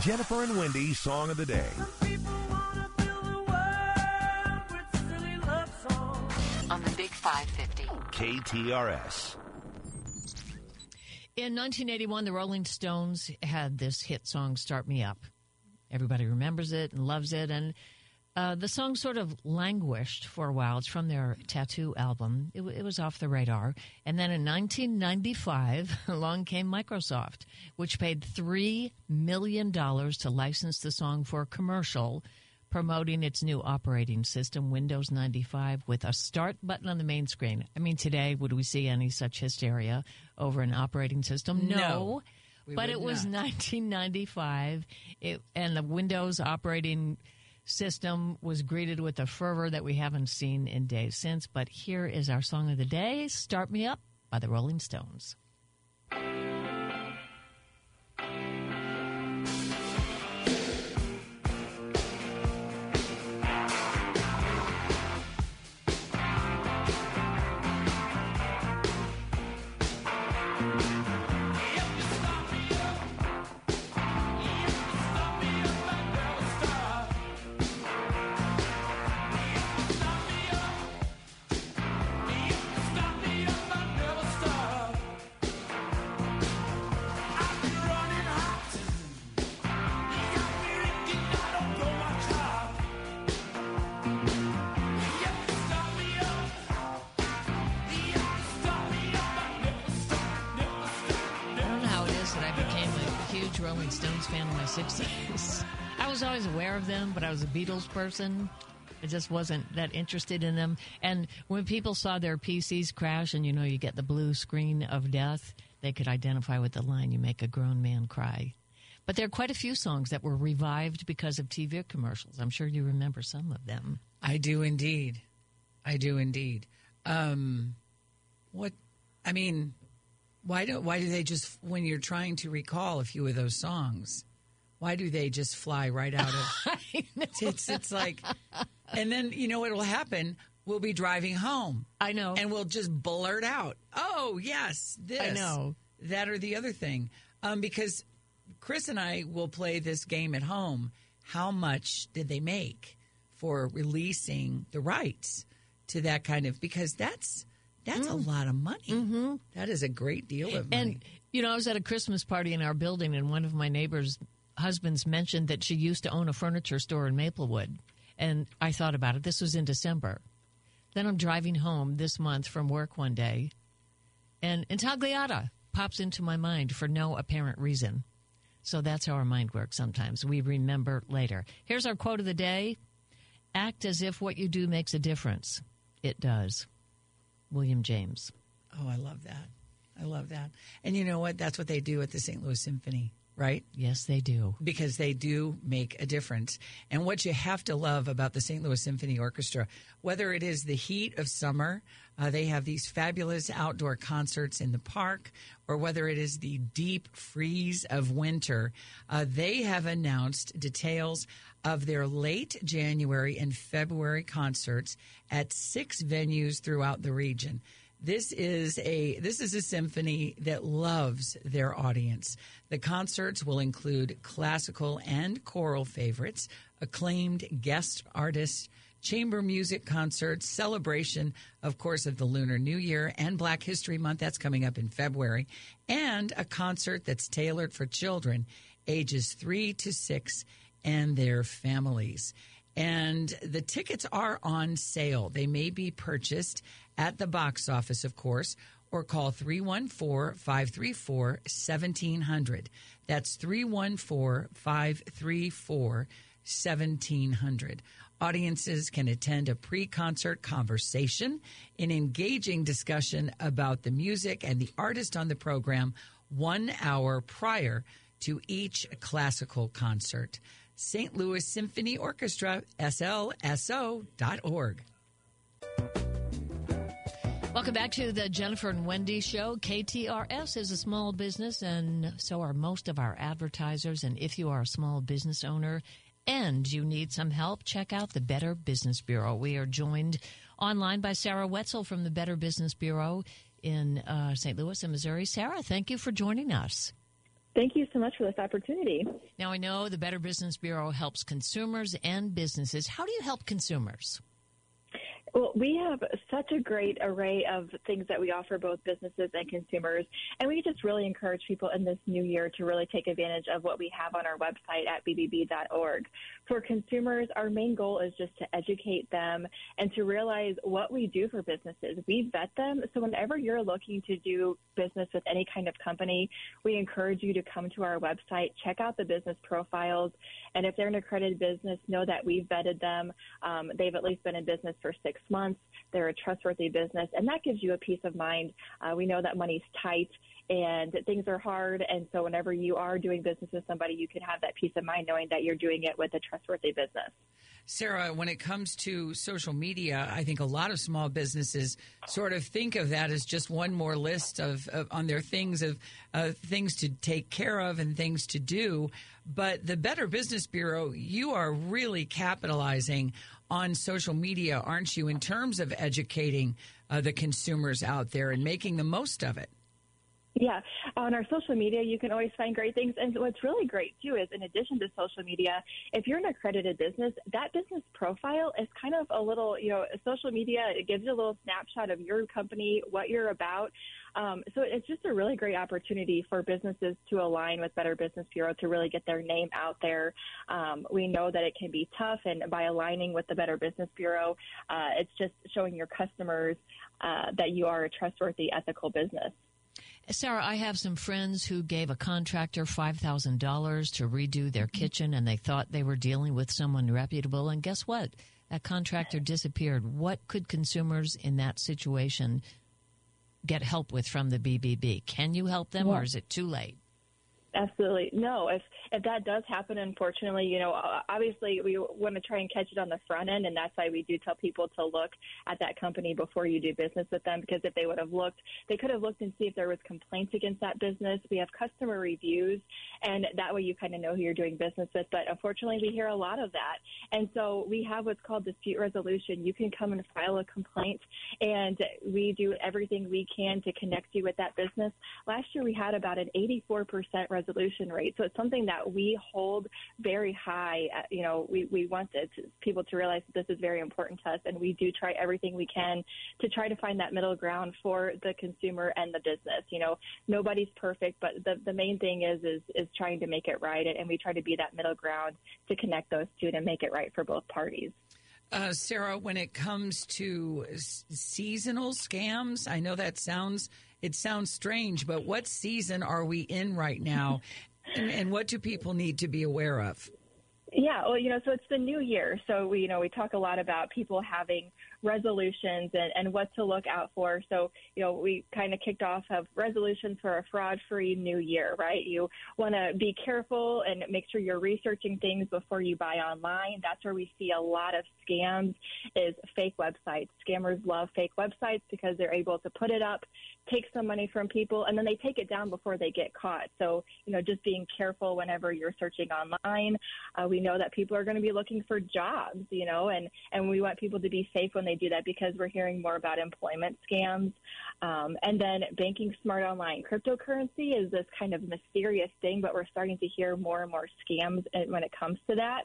Jennifer and Wendy Song of the Day. on the Big 550. KTRS. In 1981, the Rolling Stones had this hit song, Start Me Up. Everybody remembers it and loves it. And uh, the song sort of languished for a while. It's from their Tattoo album. It, it was off the radar. And then in 1995, along came Microsoft, which paid $3 million to license the song for a commercial promoting its new operating system, Windows 95, with a start button on the main screen. I mean, today, would we see any such hysteria over an operating system? No, we but it was not. 1995, it, and the Windows operating system was greeted with a fervor that we haven't seen in days since. But here is our song of the day Start Me Up by the Rolling. Stones but I was a Beatles person. I just wasn't that interested in them. And when people saw their PCs crash and you know you get the blue screen of death, they could identify with the line, you make a grown man cry. But there are quite a few songs that were revived because of TV commercials. I'm sure you remember some of them. I do indeed. I do indeed. Um, what? I mean, why do why do they just when you're trying to recall a few of those songs? Why do they just fly right out of? it's it's like, and then you know what will happen? We'll be driving home. I know. and we'll just blurt out, "Oh yes, this." I know. that or the other thing, um, because Chris and I will play this game at home. How much did they make for releasing the rights to that kind of? Because that's that's a lot of money. Mm-hmm. is a great deal of money. And you know, I was at a Christmas party in our building, and one of my neighbors' husbands mentioned that she used to own a furniture store in Maplewood. And I thought about it. This was in December. Then I'm driving home this month from work one day, and Intagliata pops into my mind for no apparent reason. So that's how our mind works sometimes. We remember later. Here's our quote of the day Act as if what you do makes a difference. It does. William James. oh, I love that. I love that. And you know what? That's what they do at the St. Louis Symphony, right? Yes, they do. because they do make a difference. And what you have to love about the St. Louis Symphony Orchestra, whether it is the heat of summer, uh, they have these fabulous outdoor concerts in the park, or whether it is the deep freeze of winter, uh, they have announced details of their late January and February concerts at six venues throughout the region. This is a this is a symphony that loves their audience. The concerts will include classical and choral favorites, acclaimed guest artists, chamber music concerts, celebration, of course, of the Lunar New Year and Black History Month. That's coming up in February, and a concert that's tailored for children ages three to six and their families. And the tickets are on sale. They may be purchased at the box office, of course, or call 314 534 1700. That's 314 534 1700. Audiences can attend a pre concert conversation, an engaging discussion about the music and the artist on the program one hour prior to each classical concert. St. Louis Symphony Orchestra, slso.org. Welcome back to the Jennifer and Wendy show. KTRS is a small business, and so are most of our advertisers. And if you are a small business owner and you need some help, check out the Better Business Bureau. We are joined online by Sarah Wetzel from the Better Business Bureau in uh, St. Louis and Missouri. Sarah, thank you for joining us. Thank you so much for this opportunity. Now, I know the Better Business Bureau helps consumers and businesses. How do you help consumers? Well, we have such a great array of things that we offer both businesses and consumers, and we just really encourage people in this new year to really take advantage of what we have on our website at bbb.org. For consumers, our main goal is just to educate them and to realize what we do for businesses. We vet them, so whenever you're looking to do business with any kind of company, we encourage you to come to our website, check out the business profiles, and if they're an accredited business, know that we've vetted them. Um, they've at least been in business for six months. They're a trustworthy business, and that gives you a peace of mind. Uh, we know that money's tight and things are hard, and so whenever you are doing business with somebody, you can have that peace of mind knowing that you're doing it with a trustworthy business. Sarah, when it comes to social media, I think a lot of small businesses sort of think of that as just one more list of, of on their things of uh, things to take care of and things to do. But the Better Business Bureau, you are really capitalizing on social media, aren't you, in terms of educating uh, the consumers out there and making the most of it? Yeah, on our social media, you can always find great things. And what's really great too is, in addition to social media, if you're an accredited business, that business profile is kind of a little, you know, social media. It gives you a little snapshot of your company, what you're about. Um, so it's just a really great opportunity for businesses to align with Better Business Bureau to really get their name out there. Um, we know that it can be tough, and by aligning with the Better Business Bureau, uh, it's just showing your customers uh, that you are a trustworthy, ethical business. Sarah, I have some friends who gave a contractor $5,000 to redo their mm-hmm. kitchen and they thought they were dealing with someone reputable. And guess what? That contractor disappeared. What could consumers in that situation get help with from the BBB? Can you help them or is it too late? Absolutely. No, if if that does happen, unfortunately, you know, obviously we want to try and catch it on the front end, and that's why we do tell people to look at that company before you do business with them. Because if they would have looked, they could have looked and see if there was complaints against that business. We have customer reviews, and that way you kind of know who you're doing business with. But unfortunately, we hear a lot of that, and so we have what's called dispute resolution. You can come and file a complaint, and we do everything we can to connect you with that business. Last year, we had about an 84% resolution rate. So it's something that we hold very high. Uh, You know, we, we want it, people to realize that this is very important to us, and we do try everything we can to try to find that middle ground for the consumer and the business. You know, nobody's perfect, but the, the main thing is, is, is trying to make it right, and we try to be that middle ground to connect those two to make it right for both parties. Uh, Sarah, when it comes to s- seasonal scams, I know that sounds it sounds strange, but what season are we in right now, and, and what do people need to be aware of? Yeah, well, you know, so it's the new year. So we, you know, we talk a lot about people having resolutions and, and what to look out for. So, you know, we kind of kicked off of resolutions for a fraud-free new year, right? You want to be careful and make sure you're researching things before you buy online. That's where we see a lot of scams is fake websites. Scammers love fake websites because they're able to put it up, take some money from people, and then they take it down before they get caught. So, you know, just being careful whenever you're searching online. Uh, we know that people are going to be looking for jobs, you know, and, and we want people to be safe when they do that because we're hearing more about employment scams. Um, and then banking smart online. Cryptocurrency is this kind of mysterious thing, but we're starting to hear more and more scams when it comes to that.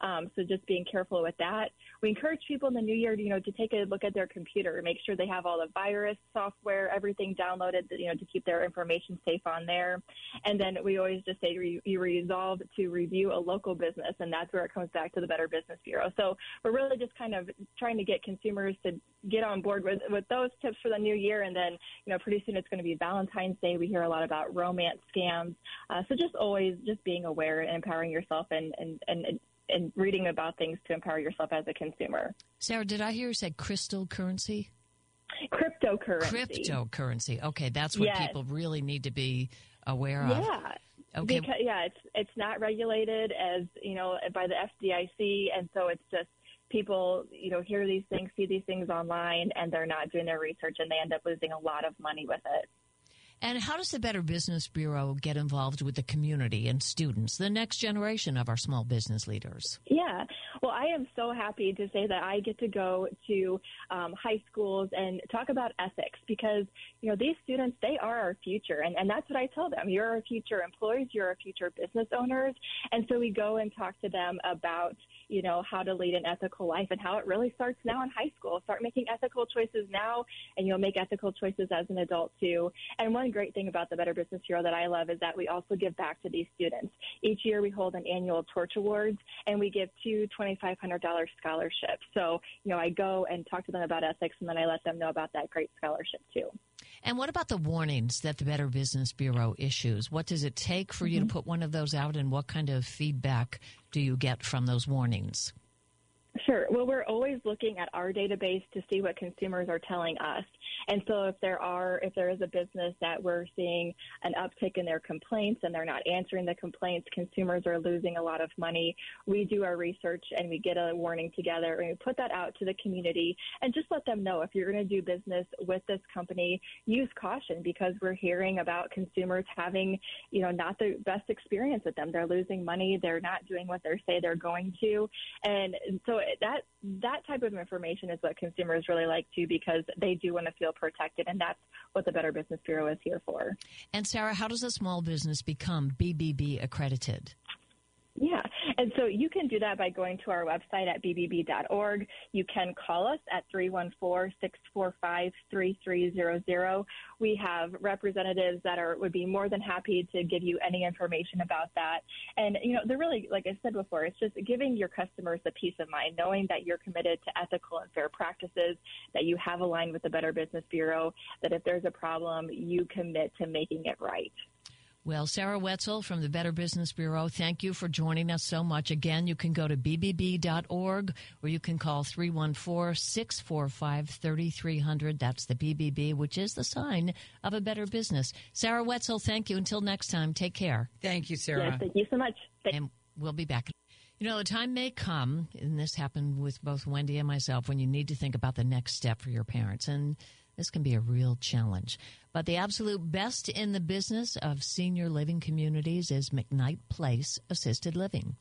Um, so just being careful with that. We encourage people in the new year, you know, to take a look at their computer, make sure they have all the virus software, everything downloaded, you know, to keep their information safe on there. And then we always just say re- you resolve to review a local business, and that's where it comes back to the Better Business Bureau. So we're really just kind of trying to get consumers to get on board with with those tips for the new year, and then you know, pretty soon it's going to be Valentine's Day. We hear a lot about romance scams. Uh, so just always just being aware and empowering yourself and and and and reading about things to empower yourself as a consumer. Sarah, did I hear you say crystal currency? Cryptocurrency. Cryptocurrency. Okay, that's what Yes. people really need to be aware of. Yeah. Okay. Because, yeah, it's it's not regulated as you know by the FDIC, and so it's just people you know hear these things, see these things online, and they're not doing their research, and they end up losing a lot of money with it. And how does the Better Business Bureau get involved with the community and students, the next generation of our small business leaders? Yeah. Well, I am so happy to say that I get to go to um, high schools and talk about ethics because, you know, these students, they are our future. And, and that's what I tell them. You're our future employees, you're our future business owners. And so we go and talk to them about, you know, how to lead an ethical life and how it really starts now in high school. Start making ethical choices now and you'll make ethical choices as an adult too. And one great thing about the Better Business Bureau that I love is that we also give back to these students. Each year we hold an annual Torch Awards and we give two $2,500 scholarships. So, you know, I go and talk to them about ethics and then I let them know about that great scholarship too. And what about the warnings that the Better Business Bureau issues? What does it take for you to Mm-hmm. put one of those out, and what kind of feedback do you get from those warnings? Sure. Well, we're always looking at our database to see what consumers are telling us. And so if there are, if there is a business that we're seeing an uptick in their complaints and they're not answering the complaints, consumers are losing a lot of money, we do our research and we get a warning together and we put that out to the community and just let them know if you're going to do business with this company, use caution because we're hearing about consumers having, you know, not the best experience with them. They're losing money. They're not doing what they say they're going to. And so that that type of information is what consumers really like too because they do want to feel protected and that's what the Better Business Bureau is here for. And Sarah, how does a small business become BBB accredited? Yeah, And so you can do that by going to our website at bbb.org. You can call us at 314-645-3300. We have representatives that are would be more than happy to give you any information about that. And you know, they're really like I said before, it's just giving your customers the peace of mind knowing that you're committed to ethical and fair practices, that you have aligned with the Better Business Bureau, that if there's a problem, you commit to making it right. Well, Sarah Wetzel from the Better Business Bureau, thank you for joining us so much. Again, you can go to bbb.org or you can call 314 645 3300. That's the BBB, which is the sign of a better business. Sarah Wetzel, thank you. Until next time, take care. Thank you, Sarah. Yes, thank you so much. Thank- And we'll be back. You know, the time may come, and this happened with both Wendy and myself, when you need to think about the next step for your parents. And this can be a real challenge. But the absolute best in the business of senior living communities is McKnight Place Assisted Living.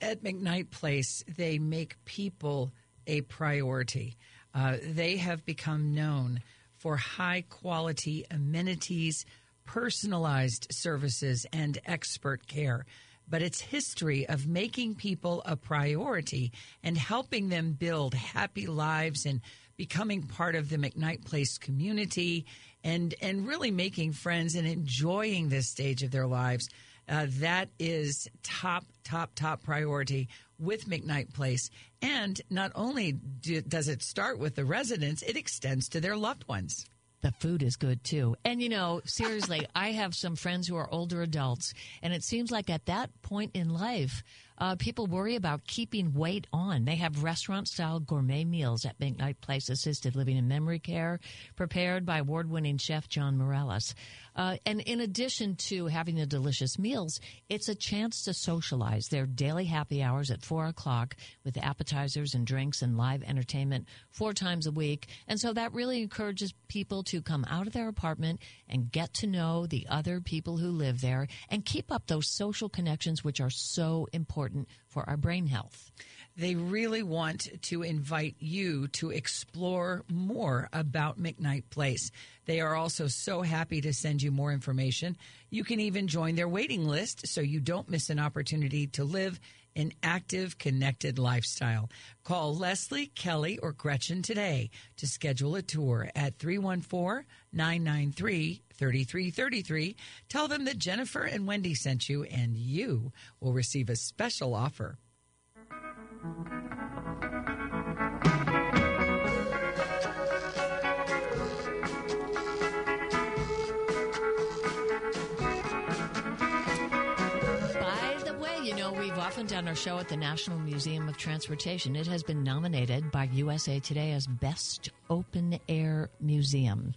At McKnight Place, they make people a priority. Uh, they have become known for high quality amenities, personalized services, and expert care. But its history of making people a priority and helping them build happy lives and becoming part of the McKnight Place community and, and really making friends and enjoying this stage of their lives. Uh, that is top, top, top priority with McKnight Place. And not only do, does it start with the residents, it extends to their loved ones. The food is good too. And you know, seriously, I have some friends who are older adults, and it seems like at that point in life, uh, people worry about keeping weight on. They have restaurant style gourmet meals at McKnight Place Assisted Living and Memory Care, prepared by award winning chef John Morales. Uh, and in addition to having the delicious meals, it's a chance to socialize. Their daily happy hours at four o'clock with appetizers and drinks and live entertainment four times a week. And so that really encourages people to come out of their apartment and get to know the other people who live there and keep up those social connections, which are so important for our brain health. They really want to invite you to explore more about McKnight Place. They are also so happy to send you more information. You can even join their waiting list so you don't miss an opportunity to live an active, connected lifestyle. Call Leslie, Kelly, or Gretchen today to schedule a tour at 314 993 3333. Tell them that Jennifer and Wendy sent you, and you will receive a special offer. Often done our show at the National Museum of Transportation. It has been nominated by USA Today as Best Open Air Museum.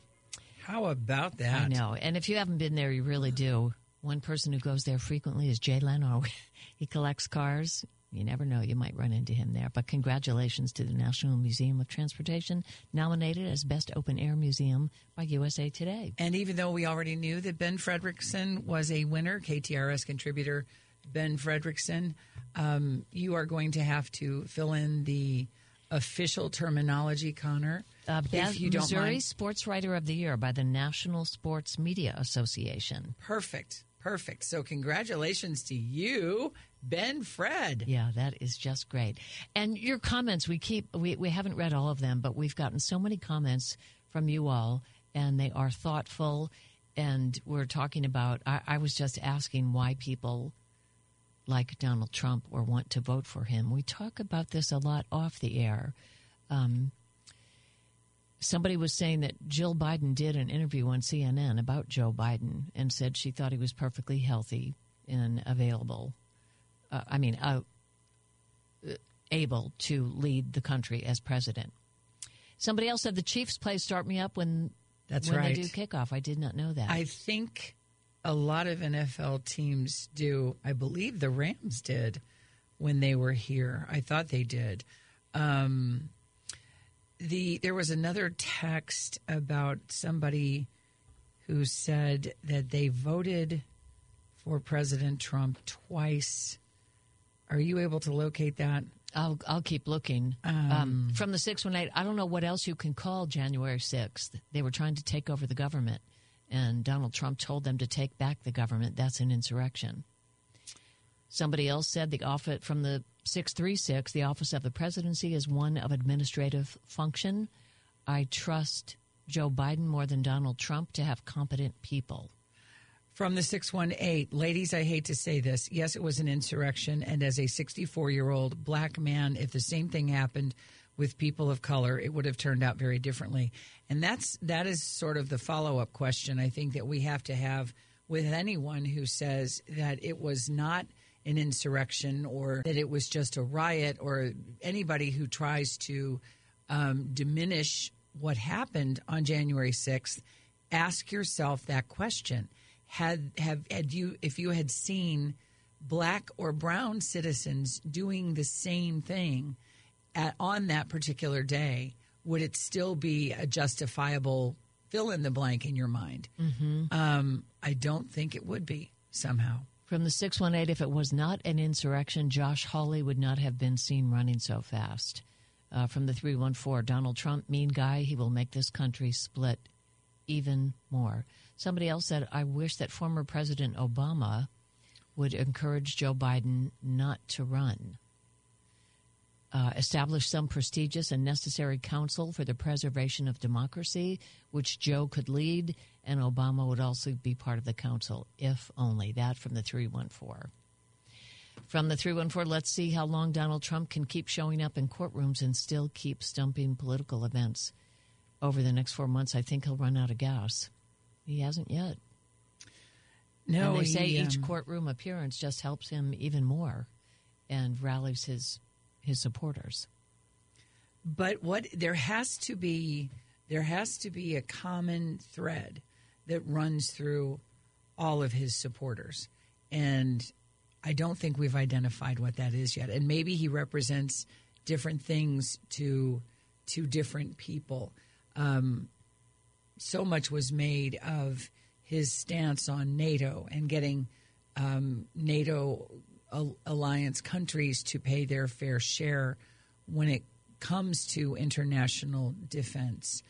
How about that? I know. And if you haven't been there, you really do. One person who goes there frequently is Jay Leno. he collects cars. You never know, you might run into him there. But congratulations to the National Museum of Transportation, nominated as Best Open Air Museum by USA Today. And even though we already knew that Ben Frederickson was a winner, KTRS contributor Ben Frederickson, um, you are going to have to fill in the official terminology, Connor. Uh, if you don't Missouri mind. Sports Writer of the Year by the National Sports Media Association. Perfect. Perfect. So, congratulations to you, Ben Fred. Yeah, that is just great. And your comments, we keep we, we haven't read all of them, but we've gotten so many comments from you all, and they are thoughtful. And we're talking about. I, I was just asking why people like Donald Trump or want to vote for him. We talk about this a lot off the air. Um, somebody was saying that Jill Biden did an interview on CNN about Joe Biden and said she thought he was perfectly healthy and available. Uh, I mean, uh, able to lead the country as president. Somebody else said the Chiefs play "Start Me Up" when That's when right. they do kickoff. I did not know that. I think a lot of NFL teams do. I believe the Rams did when they were here. I thought they did. Um, the there was another text about somebody who said that they voted for President Trump twice. Are you able to locate that? I'll I'll keep looking. Um, from the six one eight, I don't know what else you can call January sixth. They were trying to take over the government, and Donald Trump told them to take back the government. That's an insurrection. Somebody else said the office from the 636, the office of the presidency is one of administrative function. I trust Joe Biden more than Donald Trump to have competent people. From the 618, ladies, I hate to say this. Yes, it was an insurrection. And as a 64 year old black man, if the same thing happened with people of color, it would have turned out very differently. And that's that is sort of the follow up question I think that we have to have with anyone who says that it was not an insurrection or that it was just a riot or anybody who tries to um, diminish what happened on January 6th. Ask yourself that question had have had you if you had seen black or brown citizens doing the same thing at, on that particular day would it still be a justifiable fill in the blank in your mind um, i don't think it would be somehow From the 618, if it was not an insurrection, Josh Hawley would not have been seen running so fast. Uh, from the 314, Donald Trump, mean guy, he will make this country split even more. Somebody else said, I wish that former President Obama would encourage Joe Biden not to run. Uh, establish some prestigious and necessary council for the preservation of democracy, which Joe could lead, and Obama would also be part of the council, if only. That from the 314. From the 314, let's see how long Donald Trump can keep showing up in courtrooms and still keep stumping political events. Over the next four months, I think he'll run out of gas. He hasn't yet. no and they say each um, courtroom appearance just helps him even more and rallies his his supporters. but what there has to be there has to be a common thread that runs through all of his supporters and i don't think we've identified what that is yet and maybe he represents different things to to different people um, so much was made of his stance on nato and getting um, nato alliance countries to pay their fair share when it comes to international defense.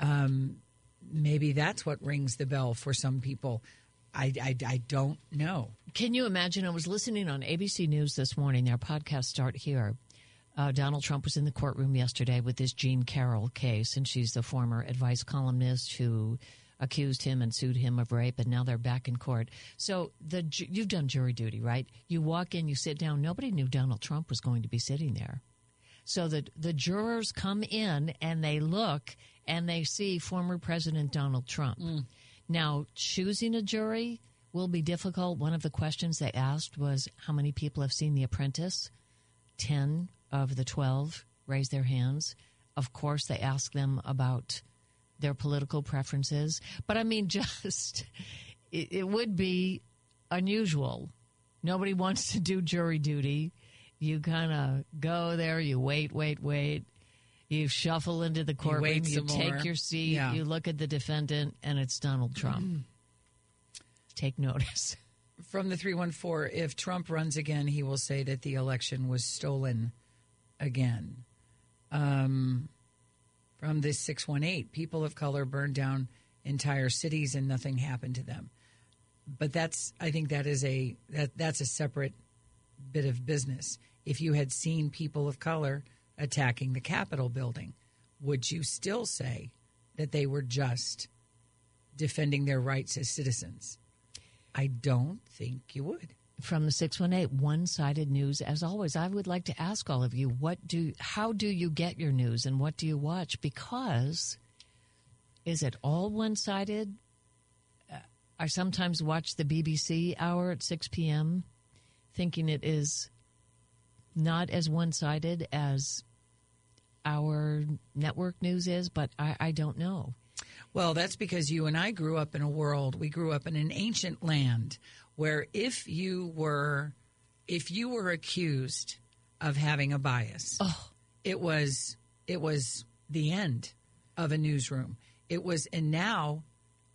Um, maybe that's what rings the bell for some people. I, I, I don't know. Can you imagine? I was listening on ABC News this morning. Their podcast start here. Uh, Donald Trump was in the courtroom yesterday with this Jean Carroll case, and she's the former advice columnist who accused him and sued him of rape, and now they're back in court. So the you've done jury duty, right? You walk in, you sit down. Nobody knew Donald Trump was going to be sitting there. So the the jurors come in and they look and they see former President Donald Trump. Now, choosing a jury will be difficult. One of the questions they asked was how many people have seen The Apprentice? 10 of the 12 raise their hands. Of course, they ask them about their political preferences. But I mean, just, it, it would be unusual. Nobody wants to do jury duty. You kind of go there, you wait, wait, wait. You shuffle into the courtroom, wait you, take more. your seat, Yeah. you look at the defendant, and it's Donald Trump. Mm-hmm. Take notice. From the 314, if Trump runs again, he will say that the election was stolen again. Um, from this 618, people of color burned down entire cities and nothing happened to them. But that's, I think that is a, that, that's a separate bit of business. If you had seen people of color attacking the Capitol building, would you still say that they were just defending their rights as citizens? I don't think you would. From the 618 one-sided news. As always i would like to ask all of you what do how do you get your news and what do you watch? Because is it all one-sided? Uh, i sometimes watch the bbc hour at 6 p.m thinking it is not as one-sided as our network news is but i, I don't know. Well, that's because you and I grew up in a world, we grew up in an ancient land where if you were if you were accused of having a bias, oh. it was it was the end of a newsroom. It was and now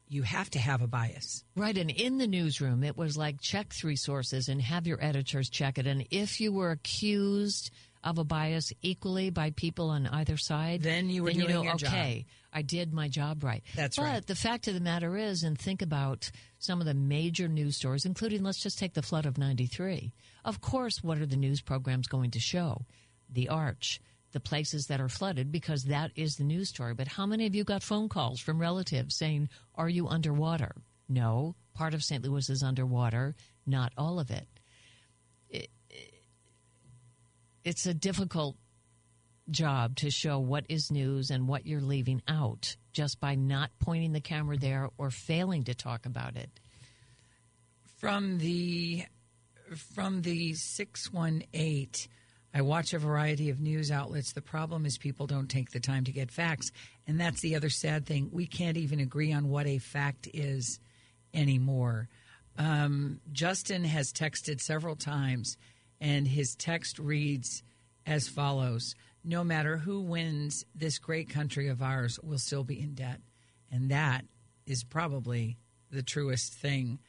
you have to have a bias. Right, and in the newsroom, it was like check three sources and have your editors check it. And if you were accused of a bias equally by people on either side, Then you were then you doing know, your job. okay, I did my job right. That's but right. the fact of the matter is, and think about some of the major news stories, including let's just take the flood of '93. Of course, what are the news programs going to show? The arch. The places that are flooded because that is the news story. But how many of you got phone calls from relatives saying, Are you underwater? No, part of St. Louis is underwater, not all of it it's a difficult job to show what is news and what you're leaving out just by not pointing the camera there or failing to talk about it. from the from the 618 i watch a variety of news outlets. The problem is people don't take the time to get facts. And that's the other sad thing. We can't even agree on what a fact is anymore. Um, justin has texted several times and his text reads as follows no matter who wins this great country of ours will still be in debt and that is probably the truest thing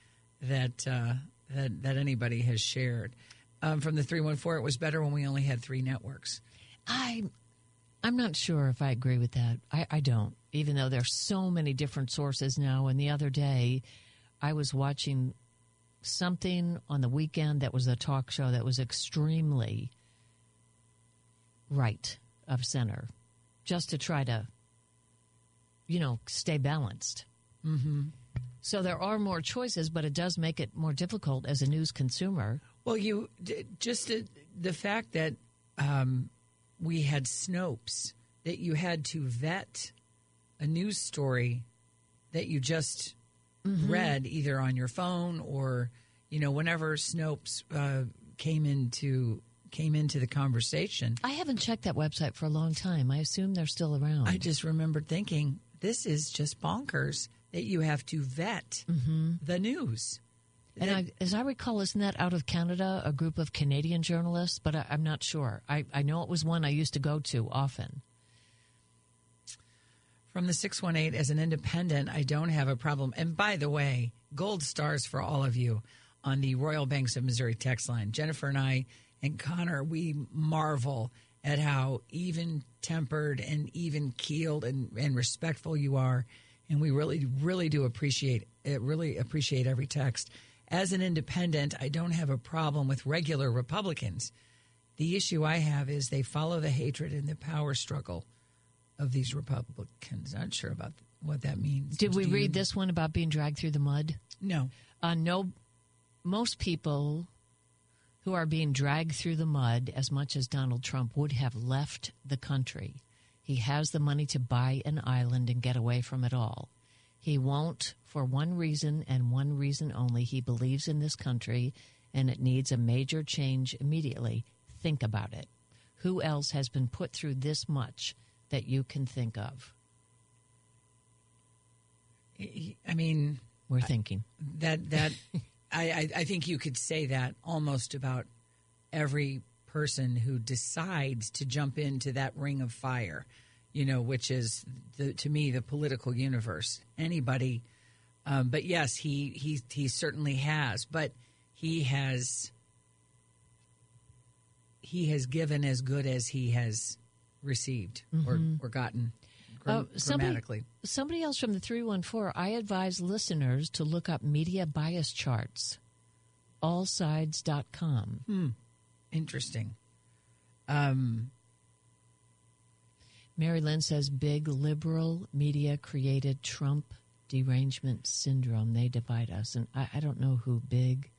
that uh, that that anybody has shared. Um, from the three one four, it was better when we only had three networks. I, I'm not sure if I agree with that. I, I don't, even though there's so many different sources now. And the other day, I was watching something on the weekend that was a talk show that was extremely right of center, just to try to, you know, stay balanced. Mm-hmm. So there are more choices, but it does make it more difficult as a news consumer. Well, you just the fact that um, we had Snopes that you had to vet a news story that you just read either on your phone or you know whenever Snopes uh, came into came into the conversation. I haven't checked that website for a long time. I assume they're still around. I just remembered thinking this is just bonkers that you have to vet the news. And I, as I recall, isn't that out of Canada, a group of Canadian journalists? But I, I'm not sure. I, I know it was one I used to go to often. From the 618, as an independent, I don't have a problem. And by the way, gold stars for all of you on the Royal Banks of Missouri text line. Jennifer and I and Connor, we marvel at how even tempered and even keeled and, and respectful you are. And we really, really do appreciate it, really appreciate every text. As an independent, I don't have a problem with regular Republicans. The issue I have is they follow the hatred and the power struggle of these Republicans. Not sure about what that means. Did we you- read this one about being dragged through the mud? No. Uh, no, most people who are being dragged through the mud as much as Donald Trump would have left the country. He has the money to buy an island and get away from it all. He won't for one reason and one reason only. He believes in this country and it needs a major change immediately. Think about it. Who else has been put through this much that you can think of? I mean, We're thinking. that that I, I I think you could say that almost about every person who decides to jump into that ring of fire, you know, which is the to me the political universe. Anybody, um, but yes, he he he certainly has, but he has he has given as good as he has received or mm-hmm. or gotten uh, gra- Oh, somebody, grammatically. somebody else from the 314, I advise listeners to look up media bias charts, allsides.com. Hmm. Interesting. Um, Mary Lynn says big liberal media created Trump derangement syndrome. They divide us. And I, I don't know who big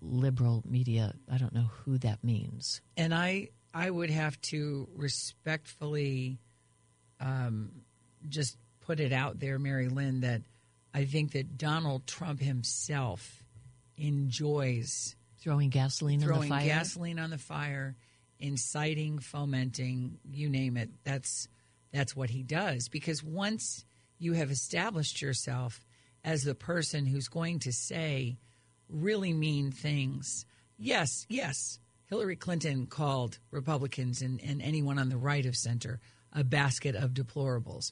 liberal media, I don't know who that means. and I I would have to respectfully um, just put it out there, Mary Lynn, that I think that Donald Trump himself enjoys Throwing gasoline on the throwing fire. gasoline on the fire, inciting, fomenting, you name it. That's that's what he does because once you have established yourself as the person who's going to say really mean things. Yes, yes. Hillary Clinton called Republicans and, and anyone on the right of center a basket of deplorables.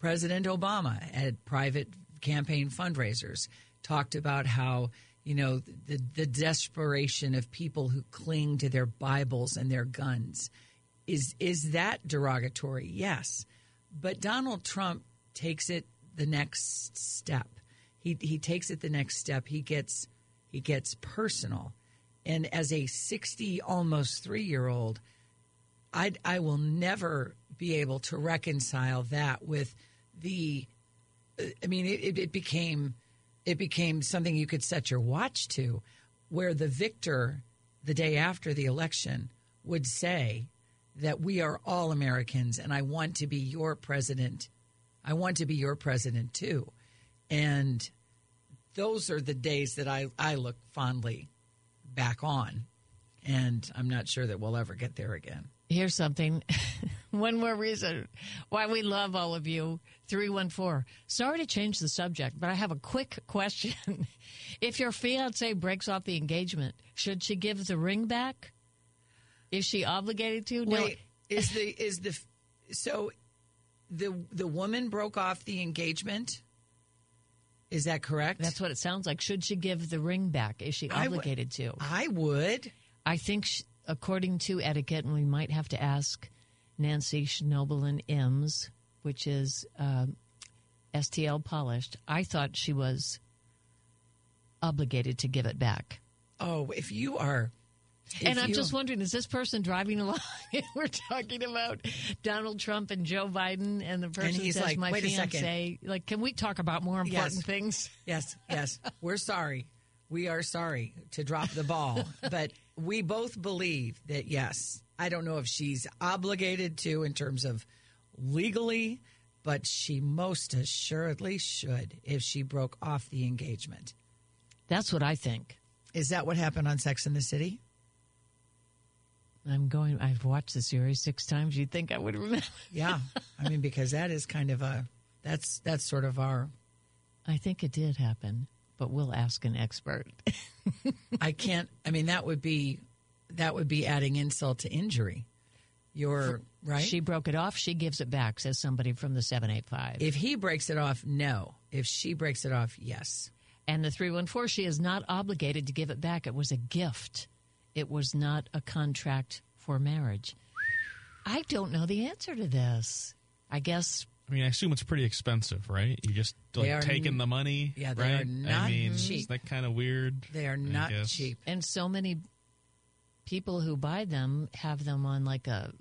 President Obama at private campaign fundraisers talked about how you know, the the desperation of people who cling to their Bibles and their guns. Is is that derogatory? Yes. But Donald Trump takes it the next step. He he takes it the next step. He gets he gets personal. And as a 60 almost 3-year-old, I I will never be able to reconcile that with the uh, I mean it, it became it became something you could set your watch to where the victor the day after the election would say that we are all Americans and I want to be your president. I want to be your president too. And those are the days that I, I look fondly back on. And I'm not sure that we'll ever get there again. Here's something. One more reason why we love all of you. 314. Sorry to change the subject, but I have a quick question. if your fiance breaks off the engagement, should she give the ring back? Is she obligated to? No. Wait, is the is the so the the woman broke off the engagement? Is that correct? That's what it sounds like. Should she give the ring back? Is she I would- obligated to? I would. I think, sh- according to etiquette, and we might have to ask Nancy Schnobelin Ims, which is uh, STL polished. I thought she was obligated to give it back. Oh, if you are, if and I'm you- just wondering, is this person driving along? We're talking about Donald Trump and Joe Biden, and the person he's says, like, "My "Wait a second." fiance." Like, can we talk about more important Yes. things? Yes, yes. We're sorry. We are sorry to drop the ball, but we both believe that yes. I don't know if she's obligated to in terms of legally, but she most assuredly should if she broke off the engagement. That's what I think. Is that what happened on Sex in the City? I'm going. I've watched the series six times. You'd think I would remember. Yeah. I mean because that is kind of a that's that's sort of our I think it did happen, but we'll ask an expert. I can't I mean that would be that would be adding insult to injury. You're right. She broke it off. She gives it back, says somebody from the 785. If he breaks it off, no. If she breaks it off, yes. and the 314, she is not obligated to give it back. It was a gift, it was not a contract for marriage. I don't know the answer to this. I guess I mean, I assume it's pretty expensive, right? You just They are like taking the money. Yeah, they right? are not I mean, cheap. That kind of weird? They are not cheap. and so many people who buy them have them on like a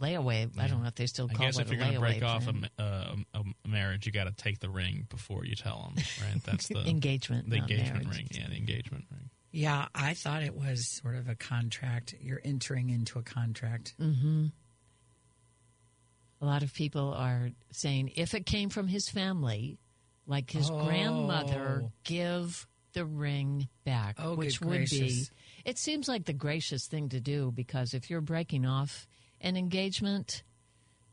layaway. I don't know if they still I call guess it if you're going to break off a, uh, a marriage, you got to take the ring before you tell them, right? That's the Engagement, the engagement ring. Yeah, the engagement ring. Yeah, I thought it was sort of a contract. You're entering into a contract. Mm. a lot of people are saying if it came from his family, like his Oh. grandmother, give the ring back, Oh, good which would gracious. be. It seems like the gracious thing to do because if you're breaking off an engagement,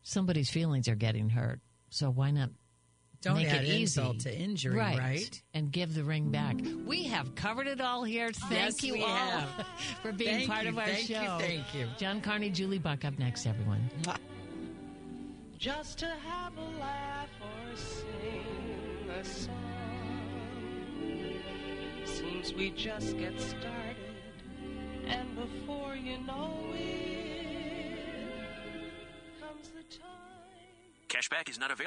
somebody's feelings are getting hurt. So why not Don't make add it easy insult to injury, right? And give the ring back. We have covered it all here. Thank Yes, you we all have. for being Thank part you, of our thank you, show. thank you. John Carney, Julie Buck up next, everyone. just to have a laugh or sing a song. Seems we just get started, and before you know it, comes the time. Cashback is not available.